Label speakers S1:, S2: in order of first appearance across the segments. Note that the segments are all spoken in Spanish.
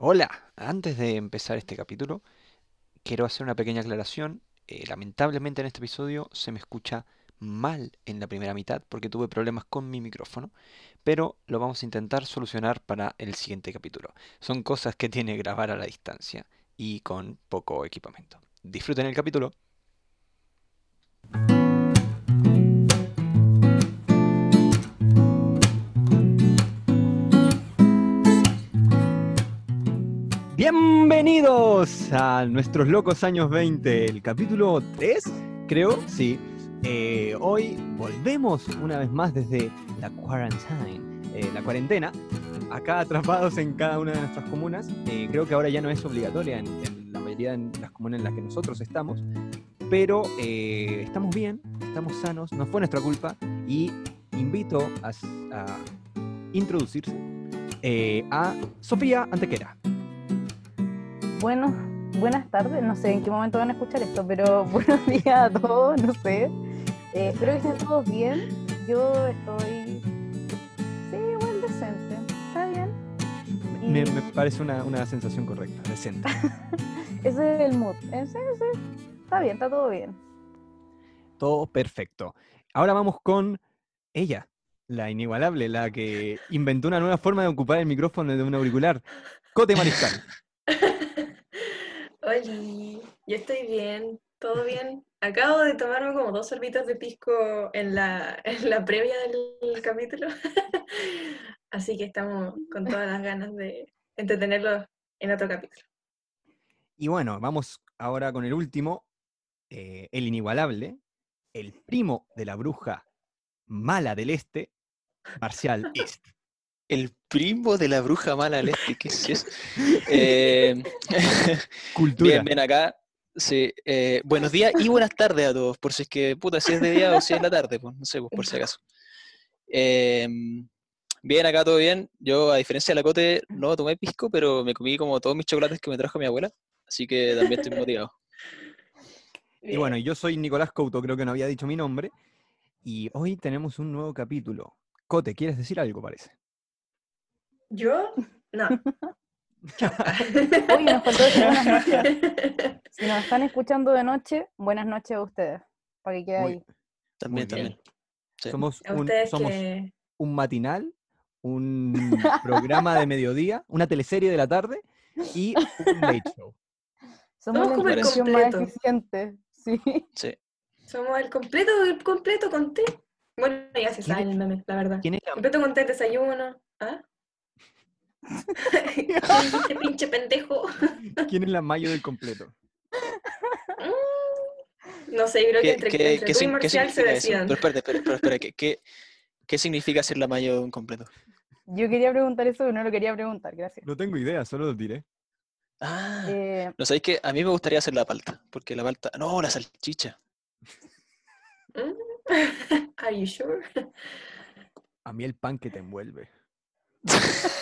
S1: Hola, antes de empezar este capítulo, quiero hacer una pequeña aclaración. Eh, lamentablemente en este episodio se me escucha mal en la primera mitad porque tuve problemas con mi micrófono, pero lo vamos a intentar solucionar para el siguiente capítulo. Son cosas que tiene grabar a la distancia y con poco equipamiento. Disfruten el capítulo. Bienvenidos a nuestros locos años 20, el capítulo 3, creo, sí. Eh, hoy volvemos una vez más desde la quarantine, eh, la cuarentena, acá atrapados en cada una de nuestras comunas. Eh, creo que ahora ya no es obligatoria en, la mayoría de las comunas en las que nosotros estamos, pero estamos bien, estamos sanos, no fue nuestra culpa y invito a, a introducirse a Sofía Antequera.
S2: Bueno, buenas tardes, no sé en qué momento van a escuchar esto, pero buenos días a todos, no sé. Eh, espero que estén todos bien. Yo estoy, sí, igual decente. ¿Está bien?
S1: Me, me parece una, una, sensación correcta, decente.
S2: Ese es el mood. Ese, ese. Está bien, está todo bien.
S1: Todo perfecto. Ahora vamos con ella, la inigualable, la que inventó una nueva forma de ocupar el micrófono de un auricular. Cote Mariscal.
S3: Hola, yo estoy bien, todo bien. Acabo de tomarme como dos sorbitos de pisco en la, en la previa del capítulo, así que estamos con todas las ganas de entretenerlos en otro capítulo.
S1: Y bueno, vamos ahora con el último, eh, el inigualable, el primo de la bruja mala del este, Marcial East.
S4: El primo de la bruja mala este, ¿qué es eso? Eh,
S1: Cultura.
S4: Bien, ven acá. Sí, eh, buenos días y buenas tardes a todos, por si es que, puta, si es de día o si es de la tarde, pues, no sé, pues, por si acaso. Eh, bien, acá todo bien. Yo, a diferencia de la Cote, no tomé pisco, pero me comí como todos mis chocolates que me trajo mi abuela, así que también estoy motivado.
S1: Y bueno, yo soy Nicolás Couto, creo que no había dicho mi nombre, y hoy tenemos un nuevo capítulo. Cote, ¿quieres decir algo, parece?
S3: ¿Yo? No.
S2: Uy, nos faltó decir buenas noches. Si nos están escuchando de noche, buenas noches a ustedes, para que quede
S1: Muy-
S2: ahí.
S4: También,
S1: Muy
S4: también. Sí.
S1: Somos, un, somos
S3: que...
S1: un matinal, un programa de mediodía, una teleserie de la tarde y un late show.
S2: Somos
S3: Somos
S2: la
S3: como el
S2: institución más
S3: completo.
S2: eficiente. Sí.
S4: Sí.
S3: Somos el completo, el completo con té. Bueno, ya se
S1: ¿Quién
S3: sabe
S1: es-
S3: el meme, la verdad.
S1: ¿Quién es la,
S3: Completo con té, desayuno. ¿Ah? Este pinche pendejo.
S1: quién es la mayo del completo?
S3: No sé, yo creo que
S4: ¿Qué,
S3: entre,
S4: qué-
S3: entre
S4: qué
S3: tú y
S4: sin- qué
S3: Marcial se
S4: eso?
S3: decidan.
S4: Pero espérate, pero, pero espera, ¿qué, qué, qué significa ser la mayo de un completo?
S2: Yo quería preguntar eso, pero no lo quería preguntar, gracias.
S1: No tengo idea, solo lo diré.
S4: Ah,
S2: Eh,
S4: no sabéis que a mí me gustaría hacer la palta, porque la palta, no, la salchicha.
S3: Mm. Are you sure?
S1: A mí el pan que te envuelve.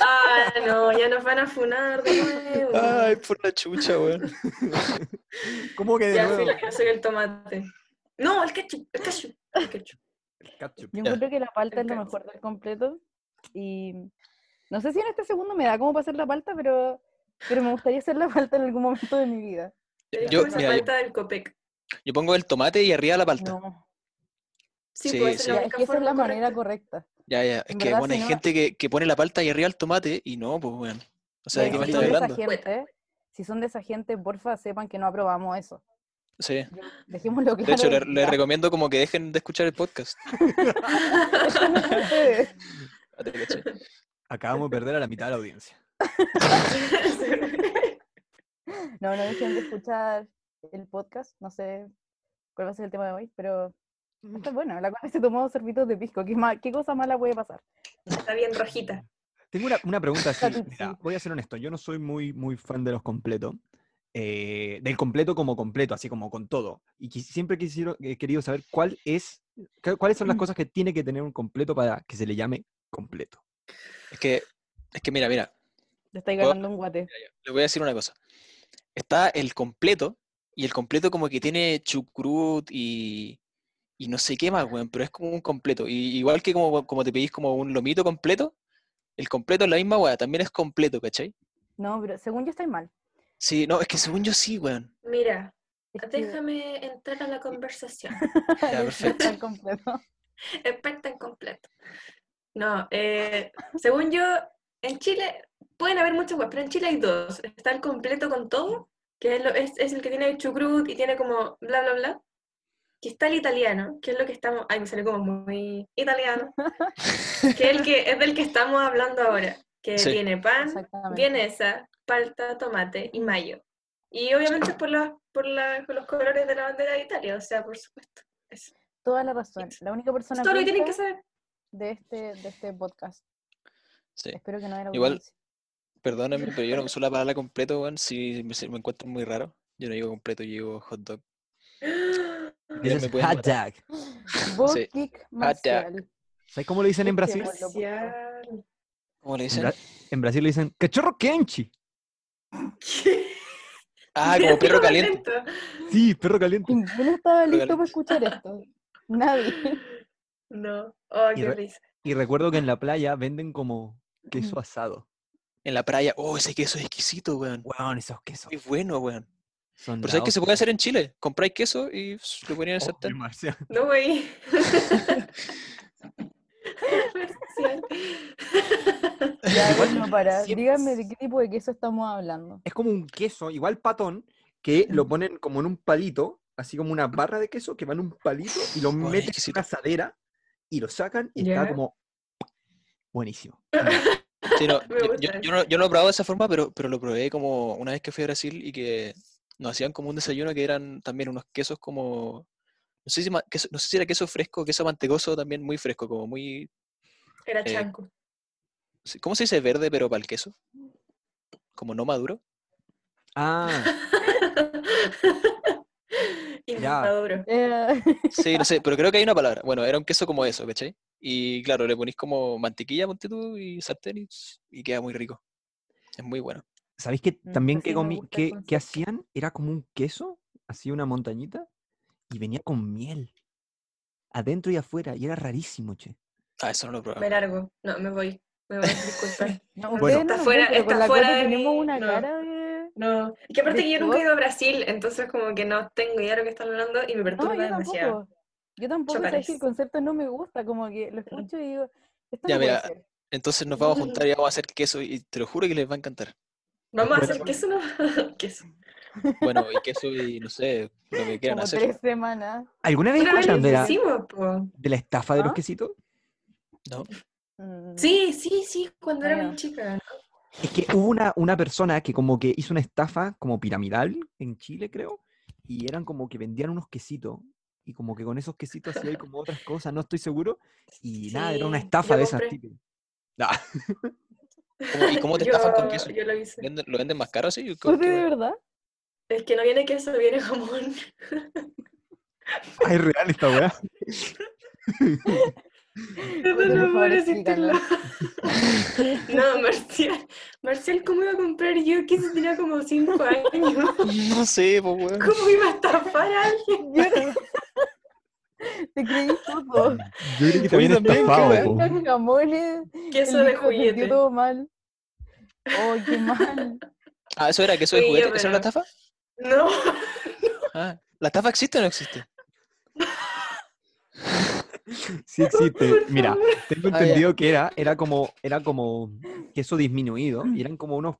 S3: Ah, no, ya nos van a funar de nuevo.
S4: Ay, por la chucha, weón.
S1: ¿Cómo que de
S3: ya,
S1: nuevo?
S3: filo, yo soy el tomate. No, el ketchup, el ketchup, el ketchup.
S1: El ketchup.
S2: yo
S4: Ya.
S2: encuentro que la palta es lo mejor del completo. Y no sé si en este segundo me da como para hacer la palta, pero, pero me gustaría hacer la palta en algún momento de mi vida.
S3: Yo,
S4: yo,
S3: falta del Copec.
S4: yo pongo el tomate y arriba la palta.
S2: No,
S3: Sí,
S4: Sí,
S3: pues
S4: sí.
S3: esa
S2: ya,
S3: es la
S2: es
S3: única
S2: que esa es la manera
S3: correcta.
S4: Ya, ya, es que bueno,
S2: si
S4: hay
S2: no-
S4: gente que, que pone la palta y arriba el tomate y no, pues weón. O sea, ¿de qué me
S2: si
S4: estás
S2: son de esa
S4: hablando?
S2: gente, si son de esa gente, porfa, sepan que no aprobamos eso.
S4: Sí.
S2: Dejémoslo claro.
S4: De hecho, les recomiendo como que dejen de escuchar el podcast. Ah.
S1: Acabamos de perder a la mitad de la audiencia.
S2: No, no dejen de escuchar el podcast. No sé cuál va a ser el tema de hoy, pero está bueno. La cual se tomó sorbitos de pisco. ¿Qué, ma- ¿Qué cosa mala puede pasar?
S3: Está bien rojita.
S1: Tengo una, una pregunta así. Mira, voy a ser honesto. Yo no soy muy, muy fan de los completos. eh, del completo como completo, así como con todo. Y quis- siempre quisiera, he querido saber cuál es, cu- cuáles son las cosas que tiene que tener un completo para que se le llame completo.
S4: Es que, es que mira, mira,
S2: Te estáis ganando un guate.
S4: le voy a decir una cosa. Está el completo, y el completo como que tiene chucrut y, y no sé qué más, weón, pero es como un completo. Y igual que como, como te pedís como un lomito completo, el completo es la misma weá, también es completo, ¿cachai?
S2: No, pero según yo estoy mal.
S4: Sí, no, es que según yo sí, weón.
S3: Mira, déjame entrar a la conversación.
S4: Ya, perfecto.
S2: Está completo.
S3: Experta en completo. No, eh, según yo, en Chile pueden haber muchas webs, pero en Chile hay dos. Está el completo con todo, que es, lo- es- es el que tiene chucrut y tiene como bla, bla, bla. Que está el italiano, que es lo que estamos. Ay, me salió como muy italiano. Que es, el que, es del que estamos hablando ahora. Que
S4: Sí.
S3: tiene pan, vienesa, palta, tomate y mayo. Y obviamente es por, los por, la- por los colores de la bandera de Italia, o sea, por supuesto. Eso.
S2: Toda la razón. La única persona
S3: Es todo lo que tienen que saber.
S2: de este, de este podcast.
S4: Sí.
S2: Espero que no era
S4: Igual-
S2: audiencia.
S4: Perdónenme, pero yo no uso la palabra completo, me, si me encuentro muy raro. Yo no digo completo, yo digo hot dog.
S1: Ese es hot.
S2: Bull
S4: sí.
S2: kick marcial.
S1: ¿Sabes cómo le dicen en Brasil?
S3: Marcial.
S4: ¿Cómo le
S1: En,
S4: dicen?
S1: Bra- en Brasil le dicen cachorro kenchi.
S3: ¿Qué?
S4: Ah, como perro caliente.
S1: Sí, perro caliente.
S2: Ninguno estaba listo para escuchar esto. Nadie.
S3: No. Oh,
S1: Y
S3: qué
S1: re-
S3: risa.
S1: Y recuerdo que en la playa venden como queso asado.
S4: En la playa. Oh, ese queso es exquisito, weón.
S1: Weón, esos quesos.
S4: Muy bueno, weón.
S1: Son
S4: Pero ¿sabes qué se puede hacer en Chile? Compráis queso y pss, lo ponían en el
S1: Oh,
S4: sartén.
S3: No, güey.
S2: Ya, bueno, para. Díganme de qué tipo de queso estamos hablando.
S1: Es como un queso, igual patón, que lo
S2: Mm.
S1: ponen como en un palito, así como una barra de queso que va en un palito y lo meten en una asadera y lo sacan y está como buenísimo.
S4: Sí, no,
S3: Me
S4: yo,
S3: gusta
S4: yo-
S3: eso.
S4: yo no, yo no lo he probado de esa forma, pero, pero lo probé como una vez que fui a Brasil y que nos hacían como un desayuno que eran también unos quesos como. No sé si, queso- no sé si era queso fresco, queso mantecoso también muy fresco, como muy.
S3: Era
S4: Eh,
S3: chanco.
S4: ¿Cómo se dice verde pero para el queso? Como no maduro.
S1: Ah,
S3: Inmaduro.
S2: Eh,
S4: Sí, no sé, pero creo que hay una palabra. Bueno, era un queso como eso, ¿cachai? Y claro, le ponís como mantequilla, ponte tú, y sartén y, y queda muy rico. Es muy bueno.
S1: ¿Sabéis que
S2: Mm,
S1: también que, comí, que, que hacían? Era como un queso, así una montañita, y venía con miel. Adentro y afuera, y era rarísimo, che.
S4: Ah, eso no lo he probado.
S3: Me largo. No, me voy. Me voy, disculpa.
S2: no,
S1: Bueno.
S2: no
S3: Está
S2: nos
S3: fuera- está
S2: la
S3: fuera
S2: Cote
S3: de
S2: tenemos
S3: mi-
S2: una
S3: no.
S2: cara de.
S3: No. Y que aparte
S2: ¿De
S3: que yo nunca he ido a Brasil, entonces como que no tengo idea de lo que están hablando y me
S2: No,
S3: perturba
S2: yo
S3: demasiado.
S2: tampoco. Yo tampoco, sabes que el concepto no me gusta, como que lo escucho y digo, esto
S4: Ya,
S2: no puede
S4: mira,
S2: ser.
S4: Entonces nos vamos a juntar y vamos a hacer queso y te lo juro que les va a encantar.
S3: Vamos a hacer queso, ¿no? queso.
S4: Bueno, y queso y no sé, lo que quieran
S2: Como
S4: hacer.
S2: tres semanas.
S1: ¿Alguna vez escucharon de la, de estafa de los
S2: ¿Ah?
S1: quesitos?
S4: ¿No?
S2: Mm,
S3: Sí, sí, sí, cuando era
S2: Bueno.
S3: muy chica.
S1: Es que hubo una, una persona que como que hizo una estafa como piramidal en Chile, creo, y eran como que vendían unos quesitos, y como que con esos quesitos hacían como otras cosas, no estoy seguro, y nada, era una estafa de esas típicas. Ah,
S4: ¿Cómo- ¿Y cómo te estafan con
S3: Yo-
S4: queso?
S3: Yo lo hice.
S4: ¿Venden- ¿Lo venden más caro
S2: ¿Cote
S4: qué
S2: de verdad?
S3: Es que no viene queso, viene jamón.
S1: es real esta weá.
S3: Eso
S2: Por
S3: decírtelo. No, Marcial. Marcial, ¿cómo iba a comprar yo que se tenía como 5 años?
S4: No sé, pues weón.
S3: ¿Cómo iba a estafar a alguien?
S2: Te creí todo.
S1: Yo creo que te habían estafado.
S2: jamones.
S3: Queso de juguete.
S2: todo mal. Oh, qué mal.
S4: Ah, eso era queso de juguete. ¿Eso era la estafa?
S3: No.
S4: Ah, ¿la estafa existe o no existe?
S1: Sí existe. Mira, tengo
S4: Ah,
S1: entendido que era, era como, era como queso disminuido, y eran como unos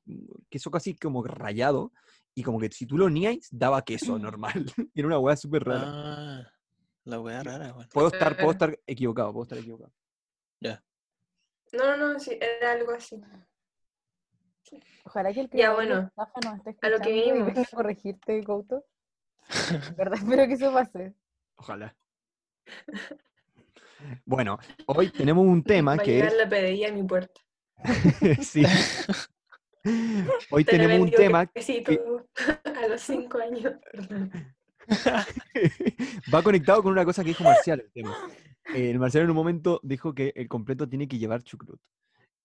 S1: queso casi como rayado, y como que si tú lo unías, daba queso normal. Y era una weá súper rara.
S4: Ah, la weá rara, weón.
S1: Puedo estar, puedo
S3: Rara.
S1: estar equivocado, puedo estar equivocado.
S4: Ya.
S3: No, no, sí, era algo así.
S2: Ojalá que el
S3: Ya,
S2: creador de
S3: bueno,
S2: la estafa nos esté
S3: a lo que
S2: y
S3: vinimos.
S2: a corregirte, Couto. ¿Verdad? Espero que eso pase.
S1: Ojalá. Bueno, hoy tenemos un tema
S3: Va
S1: que
S3: llegar
S1: es.
S3: la pedilla a mi puerta.
S1: sí. Hoy
S3: Te
S1: tenemos un tema
S3: quesito a los 5 años. Perdón.
S1: va conectado con una cosa que dijo Marcial. El, tema. Eh, el Marcial en un momento dijo que el completo tiene que llevar chucrut.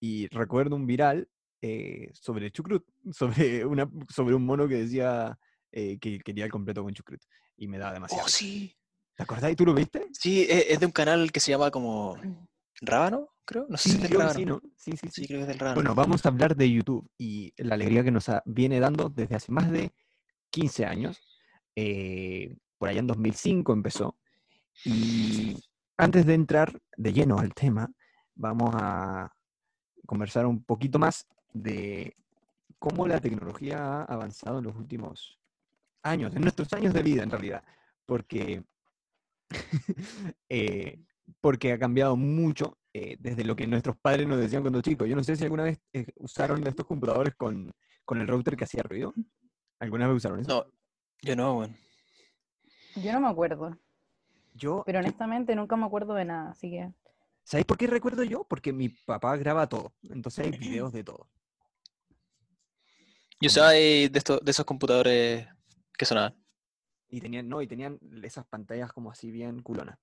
S1: Y recuerdo un viral eh, sobre chucrut, sobre, una, sobre un mono que decía eh, que quería el completo con chucrut. Y me da demasiado.
S4: Oh, sí.
S1: ¿Te acordás? ¿Y tú lo viste?
S4: Sí, e- es de un canal que se llama como Rábano creo. No sé
S1: Sí,
S4: si es del rábano.
S1: sí, ¿no? Sí, sí,
S4: Sí, creo que es del rábano.
S1: Bueno, vamos a hablar de YouTube y la alegría que nos viene dando desde hace más de 15 años. Eh, por allá en 2005 empezó. Y antes de entrar de lleno al tema, vamos a conversar un poquito más de cómo la tecnología ha avanzado en los últimos años, en nuestros años de vida en realidad, porque, eh, porque ha cambiado mucho eh, desde lo que nuestros padres nos decían cuando chicos. Yo no sé si alguna vez eh, usaron estos computadores con, con el router que hacía ruido. ¿Alguna vez usaron eso?
S4: No, yo no, weón.
S2: Yo no me acuerdo,
S1: Yo,
S2: pero honestamente nunca me acuerdo de nada, así que
S1: ¿sabéis por qué recuerdo yo? Porque mi papá graba todo, entonces hay videos de todo.
S4: Yo usaba de, de estos, de esos computadores que sonaban.
S1: Y tenían, no, y tenían esas pantallas como así bien culonas.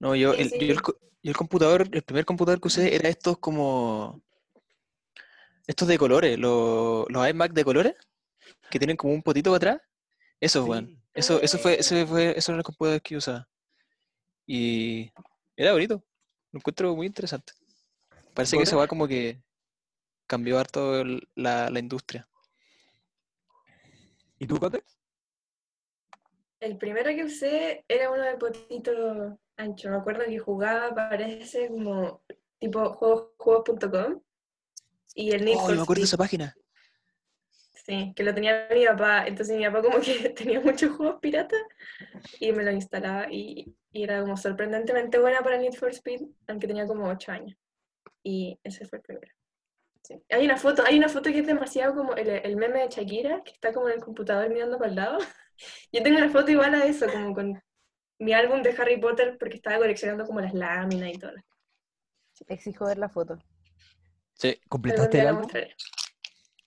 S4: No, yo,
S3: Sí,
S4: el,
S3: sí.
S4: yo, el, yo el computador, el primer computador que usé era estos como. Estos de colores, los, los iMac de colores, que tienen como un potito para atrás. Esos, weón.
S1: Sí.
S4: Eso, eso fue, ese fue, esos eran los computadores que usaba. Y era bonito. Lo encuentro muy interesante. Parece que esa va como que cambió harto el- la, la industria.
S1: ¿Y tú, Cote?
S3: El primero que usé era uno de potito ancho. Me acuerdo que jugaba, parece como tipo juegos- juegos.com. Y el Need
S4: Oh,
S3: for
S4: me acuerdo de esa página.
S3: Sí, que lo tenía mi papá. Entonces mi papá como que tenía muchos juegos piratas y me los instalaba. Y, y era como sorprendentemente buena para Need for Speed, aunque tenía como 8 años. Y ese fue el primero. Sí. Hay una foto, hay una foto que es demasiado como el, el meme de Shakira, que está como en el computador mirando para el lado. Yo tengo una foto igual a eso, como con mi álbum de Harry Potter, porque estaba coleccionando como las láminas y todo.
S2: exijo ver la foto.
S4: Sí.
S1: ¿Completaste el álbum?
S3: mostraré.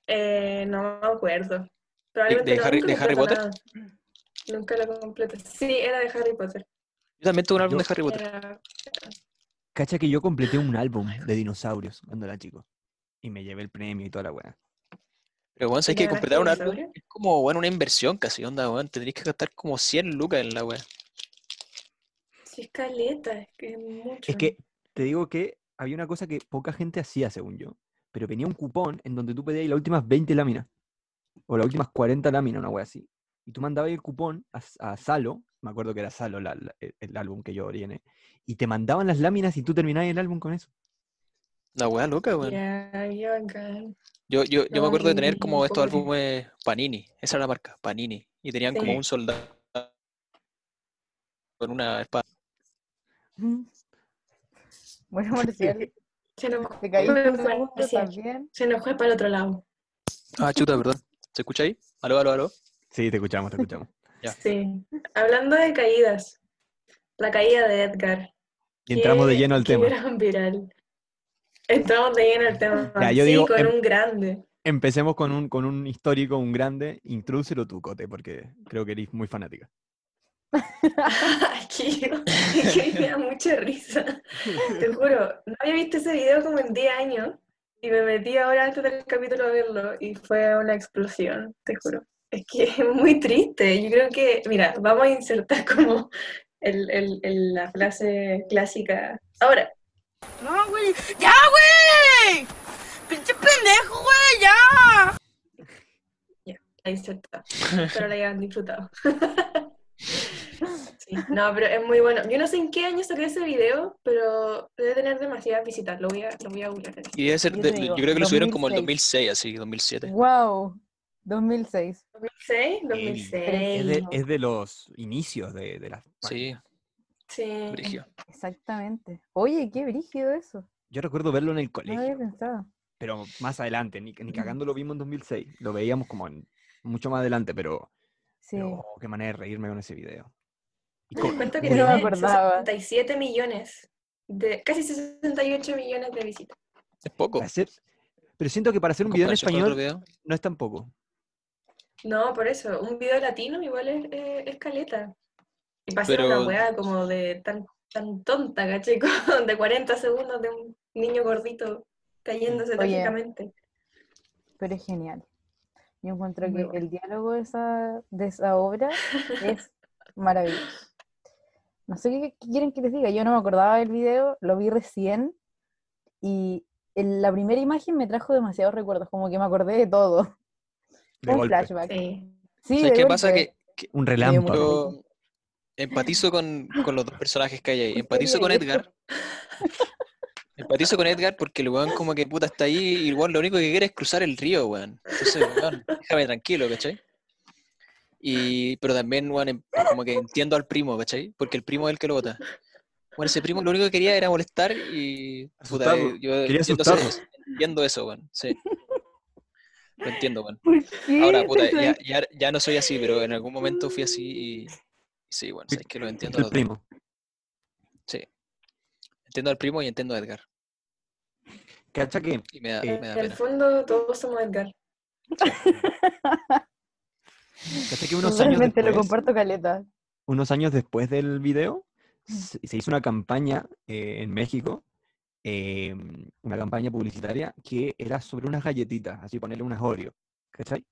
S3: Eh, no me acuerdo. Probablemente
S4: de
S3: no,
S4: Harry- de Potter?
S3: nada. Nunca lo completé. Sí, era de Harry Potter.
S4: Yo también tuve un álbum
S1: Yo-
S4: de Harry Potter.
S3: Era-
S1: Cacha que yo completé un álbum de dinosaurios cuando era chico. Y me llevé el premio y toda la weá.
S4: Pero bueno,
S3: ¿Y
S4: sabes que completar un álbum es como bueno, una inversión casi, onda, weón. Tendrías que gastar como 100 lucas en la weá.
S3: Sí, es caleta, es que es mucho.
S1: Es que te digo que había una cosa que poca gente hacía, según yo. Pero venía un cupón en donde tú pedías las últimas 20 láminas. O las últimas 40 láminas, una wea así. Y tú mandabas el cupón a, a Salo, me acuerdo que era Salo la- la- el, el álbum que yo llené. Y te mandaban las láminas y tú terminabas el álbum con eso.
S4: La weá loca, weón. Yo, yo, yo me acuerdo de tener como estos álbumes Panini, esa era la marca, Panini. Y tenían como un soldado con una espada.
S2: Bueno, Marcial,
S3: Se nos,
S2: te caíste un
S3: Bueno,
S2: segundo
S3: Marcial,
S2: también.
S3: se nos fue para el otro lado.
S4: Ah, chuta, perdón. ¿Se escucha ahí? Aló, aló, aló.
S1: Sí, te escuchamos, te escuchamos.
S4: Ya.
S3: Sí. Hablando de caídas. La caída de Edgar.
S1: Y entramos de lleno al tema.
S3: gran viral. Entramos de lleno al tema.
S1: Ya, yo
S3: sí,
S1: digo,
S3: con
S1: em-
S3: un grande.
S1: Empecemos con un, con un histórico, un grande. Introdúcelo tú, Cote, porque creo que eres muy fanática.
S3: Aquí, que me da mucha risa. Te juro, no había visto ese video como en 10 años y me metí ahora antes del capítulo a verlo y fue una explosión, te juro. Es que es muy triste. Yo creo que, mira, vamos a insertar como el, el- el- la frase clásica. Ahora,
S5: No, güey. ¡Ya, güey! ¡Pinche pendejo, güey! ¡Ya!
S3: la inserta. Espero la hayan disfrutado. Sí, no, pero es muy bueno. Yo no sé en qué año salió ese video, pero debe tener demasiadas visitas. Lo voy a, lo voy a googlear.
S4: Y debe ser,
S2: Yo
S4: de- yo, creo que lo subieron como el
S2: 2006.
S4: 2006, así, 2007.
S2: Wow, 2006.
S3: ¿2006?
S1: Heavy.
S3: 2006.
S1: Es de,
S2: no.
S1: es de los inicios de, de las
S4: Sí,
S3: Sí.
S4: brigio.
S2: Exactamente. Oye, qué brígido eso.
S1: Yo recuerdo verlo en el
S2: No
S1: colegio.
S2: había pensado.
S1: pero más adelante, ni, ni cagando lo vimos en 2006, lo veíamos como en, mucho más adelante, pero,
S2: Sí.
S1: pero, oh, qué manera de reírme con ese video. Y con-
S3: cuento que
S2: no
S3: tiene
S2: acordaba.
S3: 67 millones, de, casi 68 millones de visitas.
S4: Es poco.
S1: hacer- pero siento que para hacer un video en español
S4: video.
S1: no es tan poco.
S3: No, por eso, un video latino igual es, es caleta. Y para hacer
S4: Pero-
S3: una weá como de tan, tan tonta, caché, Como de 40 segundos de un niño gordito cayéndose trágicamente.
S2: Pero es genial. Yo encuentro
S3: Muy
S2: que
S3: bueno.
S2: el diálogo de esa, de esa obra es maravilloso. No sé qué, qué quieren que les diga. Yo no me acordaba del video, lo vi recién y el- la primera imagen me trajo demasiados recuerdos, como que me acordé de todo.
S1: De
S2: Un
S1: golpe.
S2: flashback.
S3: Sí.
S2: Sí,
S4: que
S1: Un relámpago.
S4: empatizo con, con los dos personajes que hay ahí. Empatizo con? Edgar. Empatizo con Edgar porque el weón como que puta está ahí y el weón lo único que quiere es cruzar el río, weón. Entonces, weón, déjame tranquilo, ¿cachai? Y, pero también, weón, em- como que entiendo al primo, ¿cachai? Porque el primo es el que lo vota. Bueno, ese primo lo único que quería era molestar y... Puta, eh, yo
S1: Quería
S4: entiendo, entiendo eso, weón. Sí. Lo entiendo, weón.
S2: ¿Por qué?
S4: Ahora, puta, ya, ya, ya no soy así, pero en algún momento fui así y... Sí, bueno, es que lo entiendo.
S1: El
S4: dos.
S1: primo.
S4: Sí. Entiendo al primo y entiendo a Edgar.
S1: ¿Cacha que
S4: Y me da,
S1: Eh,
S4: me da
S3: En el fondo todos somos Edgar.
S1: cacha que unos años
S2: lo
S1: después,
S2: comparto caleta.
S1: unos años después del video, se se hizo una campaña eh, en México, eh, una campaña publicitaria que era sobre unas galletitas, así ponerle unas Oreo, ¿cachai?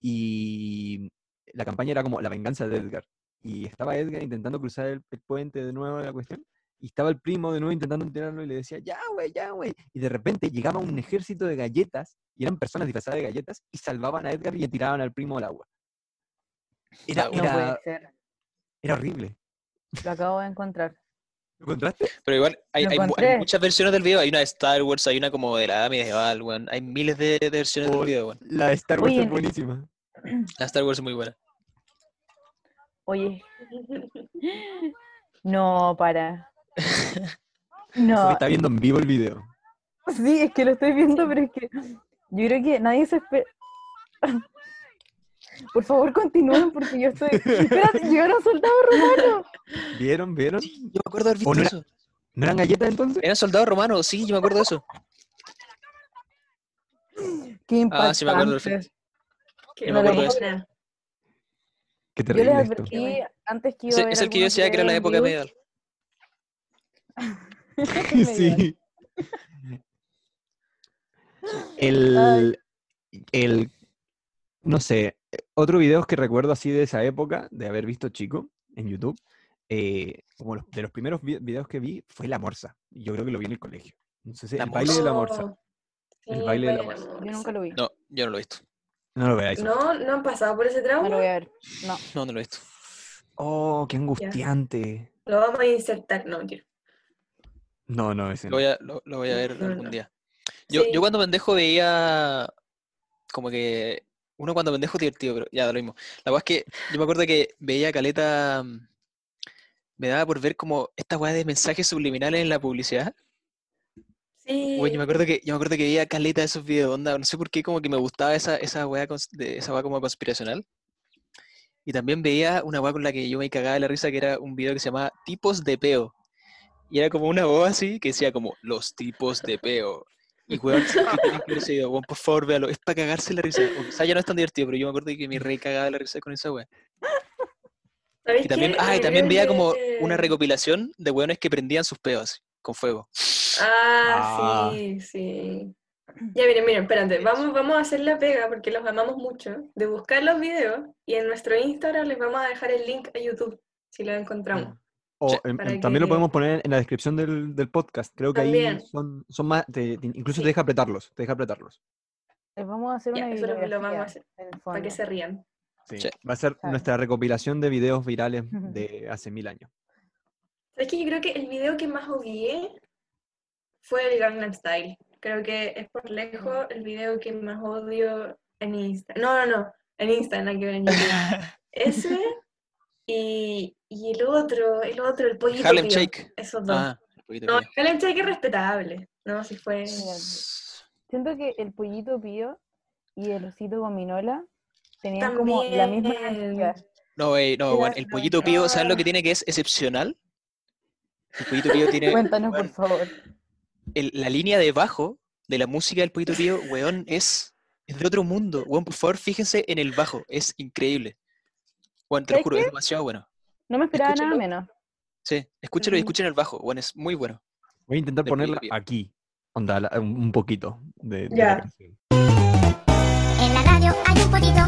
S1: Y la campaña era como la venganza de Edgar. Y estaba Edgar intentando cruzar el, el puente de nuevo de la cuestión. Y estaba el primo de nuevo intentando enterarlo y le decía, ya, güey, ya, güey. Y de repente llegaba un ejército de galletas, y eran personas disfrazadas de galletas, y salvaban a Edgar y le tiraban al primo al agua. Era,
S2: No
S1: era,
S2: puede ser.
S1: era horrible.
S2: Lo acabo de encontrar.
S1: ¿Lo encontraste?
S4: Pero igual, hay, hay muchas versiones del video. Hay una de Star Wars, hay una como de la edad medieval, weón. Hay miles de, de versiones del
S1: Oh,
S4: video, weón.
S1: La de Star Wars
S2: Oye,
S1: es buenísima.
S4: La Star Wars es muy buena.
S2: Oye, no, para.
S1: Porque
S2: No,
S1: Está viendo en vivo el video.
S2: sí, es que lo estoy viendo, pero es que yo creo que nadie se espera. Por favor, continúen porque yo estoy. Espérate, llegaron soldados romanos.
S1: ¿Vieron? ¿Vieron?
S4: Sí, yo me acuerdo de haber
S1: ¿O
S4: visto
S1: no era-
S4: eso.
S1: ¿No eran galletas entonces?
S4: ¿Eran soldados romanos? Sí, yo me acuerdo de eso.
S2: Qué
S4: Ah, sí me acuerdo
S2: impactante.
S4: perfecto.
S3: Qué
S4: Yo me acuerdo de eso.
S1: Qué
S2: Yo les
S1: esto.
S2: advertí
S3: bueno.
S2: antes que iba a ver
S4: es el que yo decía que era la época medieval.
S1: sí. El, el, no sé, otro video que recuerdo así de esa época, de haber visto chico en YouTube, eh, como los- de los primeros vi- videos que vi, fue la morsa. Y Yo creo que lo vi en el colegio. Entonces, el baile de la morsa. El baile de la morsa.
S2: Yo nunca lo vi.
S4: No, yo no lo he visto.
S1: No lo veáis.
S3: No, no han pasado por ese
S2: No
S3: trauma.
S2: lo voy a ver. No.
S4: No, no lo he visto.
S1: Oh, qué angustiante.
S3: Lo vamos a insertar, no.
S1: No, no, ese
S4: Lo
S1: no.
S4: voy a, lo, lo voy a ver
S3: No,
S4: algún
S3: no.
S4: día. Yo,
S3: Sí.
S4: yo cuando pendejo veía como que uno cuando pendejo es divertido, pero ya da lo mismo. La verdad es que yo me acuerdo que veía caleta, mm, me daba por ver como esta weá de mensajes subliminales en la publicidad.
S3: Sí.
S4: Güey, yo me acuerdo que, yo me acuerdo que veía caleta de esos videos, onda, no sé por qué como que me gustaba esa, esa weá, de, esa weá como conspiracional. Y también veía una weá con la que yo me cagaba de la risa, que era un video que se llamaba Tipos de Peo. Y era como una voz así que decía como, los tipos de peo. Y weón, ¿qué tienen que ver ese video? Weón, por favor, véalo. Es para cagarse la risa. O quizá ya no es tan divertido, pero yo me acuerdo que me re cagaba la risa con esa.
S3: ¿Sabéis
S4: Y también,
S3: qué?
S4: ah, y también veía como una recopilación de weones que prendían sus peos con fuego.
S3: Ah,
S1: Ah.
S3: sí, sí. Ya miren, miren, espérate, vamos, vamos a hacer la pega porque los amamos mucho, de buscar los videos y en nuestro Instagram les vamos a dejar el link a YouTube, si lo encontramos.
S1: O
S4: Sí.
S3: Para
S1: em, también lo podemos poner en la descripción del, del podcast. Creo que ahí son, son más, te- te- incluso
S3: Sí.
S1: te deja apretarlos, te deja apretarlos.
S2: Les vamos a hacer
S3: Ya,
S2: una
S3: eso es lo vamos a hacer,
S2: en el
S3: para que se rían.
S1: Sí.
S4: Sí.
S1: Va a ser
S2: Claro.
S1: nuestra recopilación de videos virales de hace mil años.
S3: Es que yo creo que el video que más odié fue el Gangnam Style. Creo que es por lejos el video que más odio en Insta. No, no, no, en Insta, nada que ver en YouTube. Ese y, y el otro, el otro, el pollito
S4: Harlem. Shake.
S3: Esos dos.
S4: Ah,
S3: no, el Harlem Shake es respetable. No, si fue...
S2: Siento que el pollito pío y el osito gominola tenían como la misma energía.
S4: No, wey, no,
S2: Era
S4: weón, el pollito pío, ¿sabes lo que tiene que es excepcional? El pollito pío tiene
S2: Cuéntanos, por favor.
S4: el- la línea de bajo de la música del pollito pío, weón, es, es de otro mundo. Weón, por favor, fíjense en el bajo, es increíble. Weón, te lo
S2: ¿Sabes
S4: juro,
S2: qué?
S4: es demasiado bueno.
S2: No me esperaba nada menos.
S4: Sí, escúchalo y
S2: Ujú.
S4: escuchen el bajo, weón, es muy bueno.
S1: Voy a intentar
S4: Del
S1: ponerla aquí. Onda, la- un poquito de, de
S3: Ya.
S1: la canción.
S6: En la radio hay un pollito,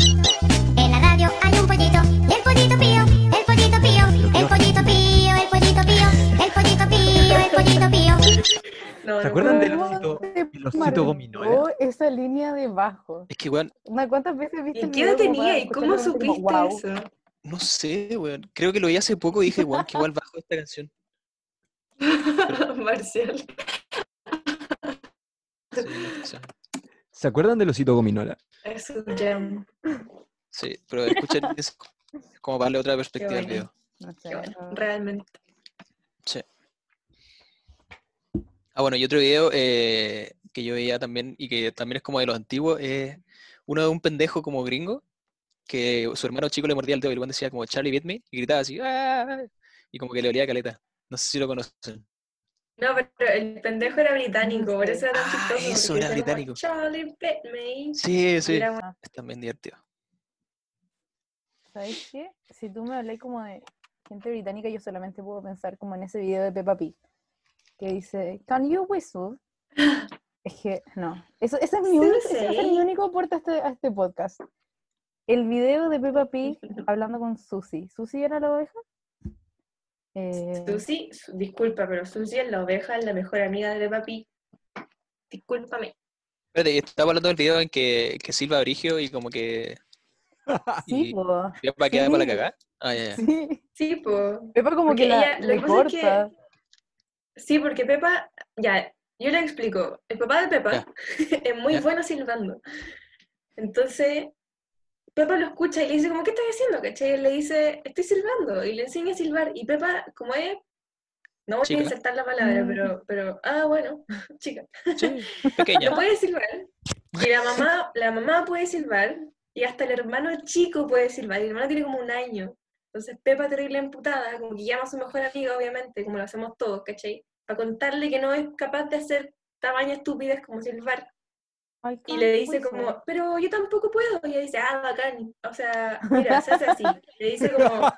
S6: en la radio hay un pollito, y el pollito pío, el pollito pío, el pollito pío, el pollito pío, el pollito pío, el pollito pío.
S3: No,
S1: ¿Se
S3: no
S1: acuerdan
S3: puedo.
S1: del- osito gominola?
S2: marcó esa línea de bajo.
S4: Es que, weón,
S2: Una, ¿Cuántas veces viste
S3: ¿Y
S2: el
S3: qué edad
S2: video
S3: tenía? ¿Y cómo
S2: escucharlo y
S3: supiste eso?
S4: No sé, weón. Creo que lo vi hace poco y dije, weón, que igual bajo esta canción.
S3: Marcial.
S4: Sí.
S1: ¿Se acuerdan del osito gominola?
S3: Es un jam.
S4: Sí, pero escuchen eso. Es como para darle otra perspectiva al video.
S2: No sé,
S3: Qué bueno,
S2: no-
S3: realmente.
S4: Sí. Ah, bueno, y otro video eh, que yo veía también y que también es como de los antiguos, es uno de un pendejo como gringo que su hermano chico le mordía el dedo y el decía como Charlie beat me y gritaba así "¡Ah!", y como que le olía caleta. No sé si lo conocen.
S3: No, pero el pendejo era británico, por eso era tan
S4: Ah,
S3: chistoso.
S4: eso era
S3: decía como,
S4: británico.
S3: Charlie bit me.
S4: Sí, sí.
S3: era como,
S4: Es también divertido.
S2: ¿Sabes qué? Si tú me hablas como de gente británica, yo solamente puedo pensar como en ese video de Peppa Pig, que dice, Can you whistle? Es que, no. Eso, ese es mi único, ese ser mi único aporte a este, a este podcast. El video de Peppa Pig hablando con Susie. ¿Susie era la oveja? Eh,
S3: Susi, su- disculpa, pero Susi es la oveja, es la mejor amiga de papi. Discúlpame.
S4: Espérate, estaba hablando del video en que, que Silva Brigio y como que
S2: sí,
S4: y-
S2: po.
S4: Pepa queda para
S2: Sí.
S4: Ah, ya, ya.
S2: Sí.
S3: Sí, pues.
S2: Peppa como
S3: Porque
S2: que la,
S3: ella-
S2: le
S3: es que-. Sí, porque Pepa, ya, yo le explico. El papá de Pepa
S4: Ya.
S3: es muy bueno silbando. Entonces, Pepa lo escucha y le dice como, ¿qué estás haciendo? ¿Cachai? Y él le dice, estoy silbando. Y le enseña a silbar. Y Pepa, como es, no voy
S4: Chica.
S3: a insertar la palabra,
S2: Mm.
S3: pero, pero, ah, bueno, chica.
S4: Sí, pequeña.
S3: No puede silbar. Y la mamá, la mamá puede silbar. Y hasta el hermano chico puede silbar. Y el hermano tiene como un año. Entonces Pepa terrible emputada, como que llama a su mejor amiga, obviamente, como lo hacemos todos, ¿cachai? Para contarle que no es capaz de hacer tamaña estupidez como silbar. Y le dice como, pero yo tampoco puedo. Y ella dice, ah, bacán. O sea, mira, se hace así. Le dice como,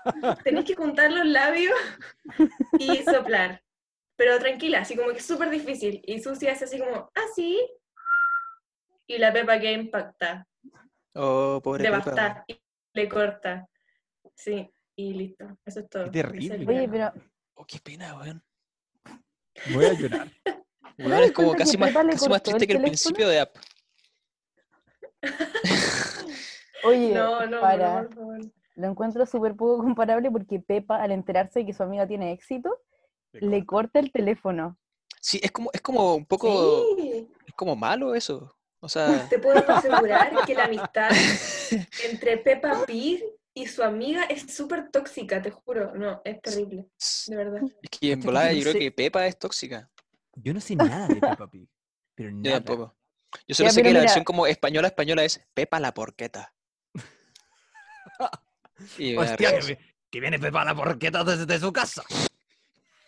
S3: tenés que juntar los labios y soplar. Pero tranquila, así como que es súper difícil. Y Susi hace así como, ah, sí. Y la Pepa queda impacta,
S4: Oh, pobre Pepa.
S3: devastada. Y le corta. Sí, y listo. Eso es todo.
S1: Qué
S3: Ese es el
S1: terrible.
S2: Oye, pero
S4: Oh, qué pena, weón.
S1: Voy a llorar.
S4: Es como casi más,
S2: Pepa
S4: casi más
S2: el
S4: triste que el
S2: teléfono?
S4: principio de App.
S2: Oye,
S3: No, no,
S2: para,
S3: no,
S2: lo encuentro súper poco comparable porque Pepa, al enterarse de que su amiga tiene éxito, le corta el teléfono.
S4: Sí, es como, es como un poco,
S3: Sí.
S4: es como malo eso. O sea,
S3: Te puedo asegurar que la amistad entre Peppa Pig y su amiga es súper tóxica, te juro. No, es terrible, de verdad.
S4: es que en volada
S1: yo
S4: creo que Pepa es tóxica.
S1: Yo no sé nada de Peppa Pig. Pero
S4: Yo
S1: nada.
S4: tampoco. Yo solo
S2: Ya,
S4: sé que la versión como española española es Pepa la porqueta. Y
S1: Hostia, que, viene Pepa la porqueta desde su casa.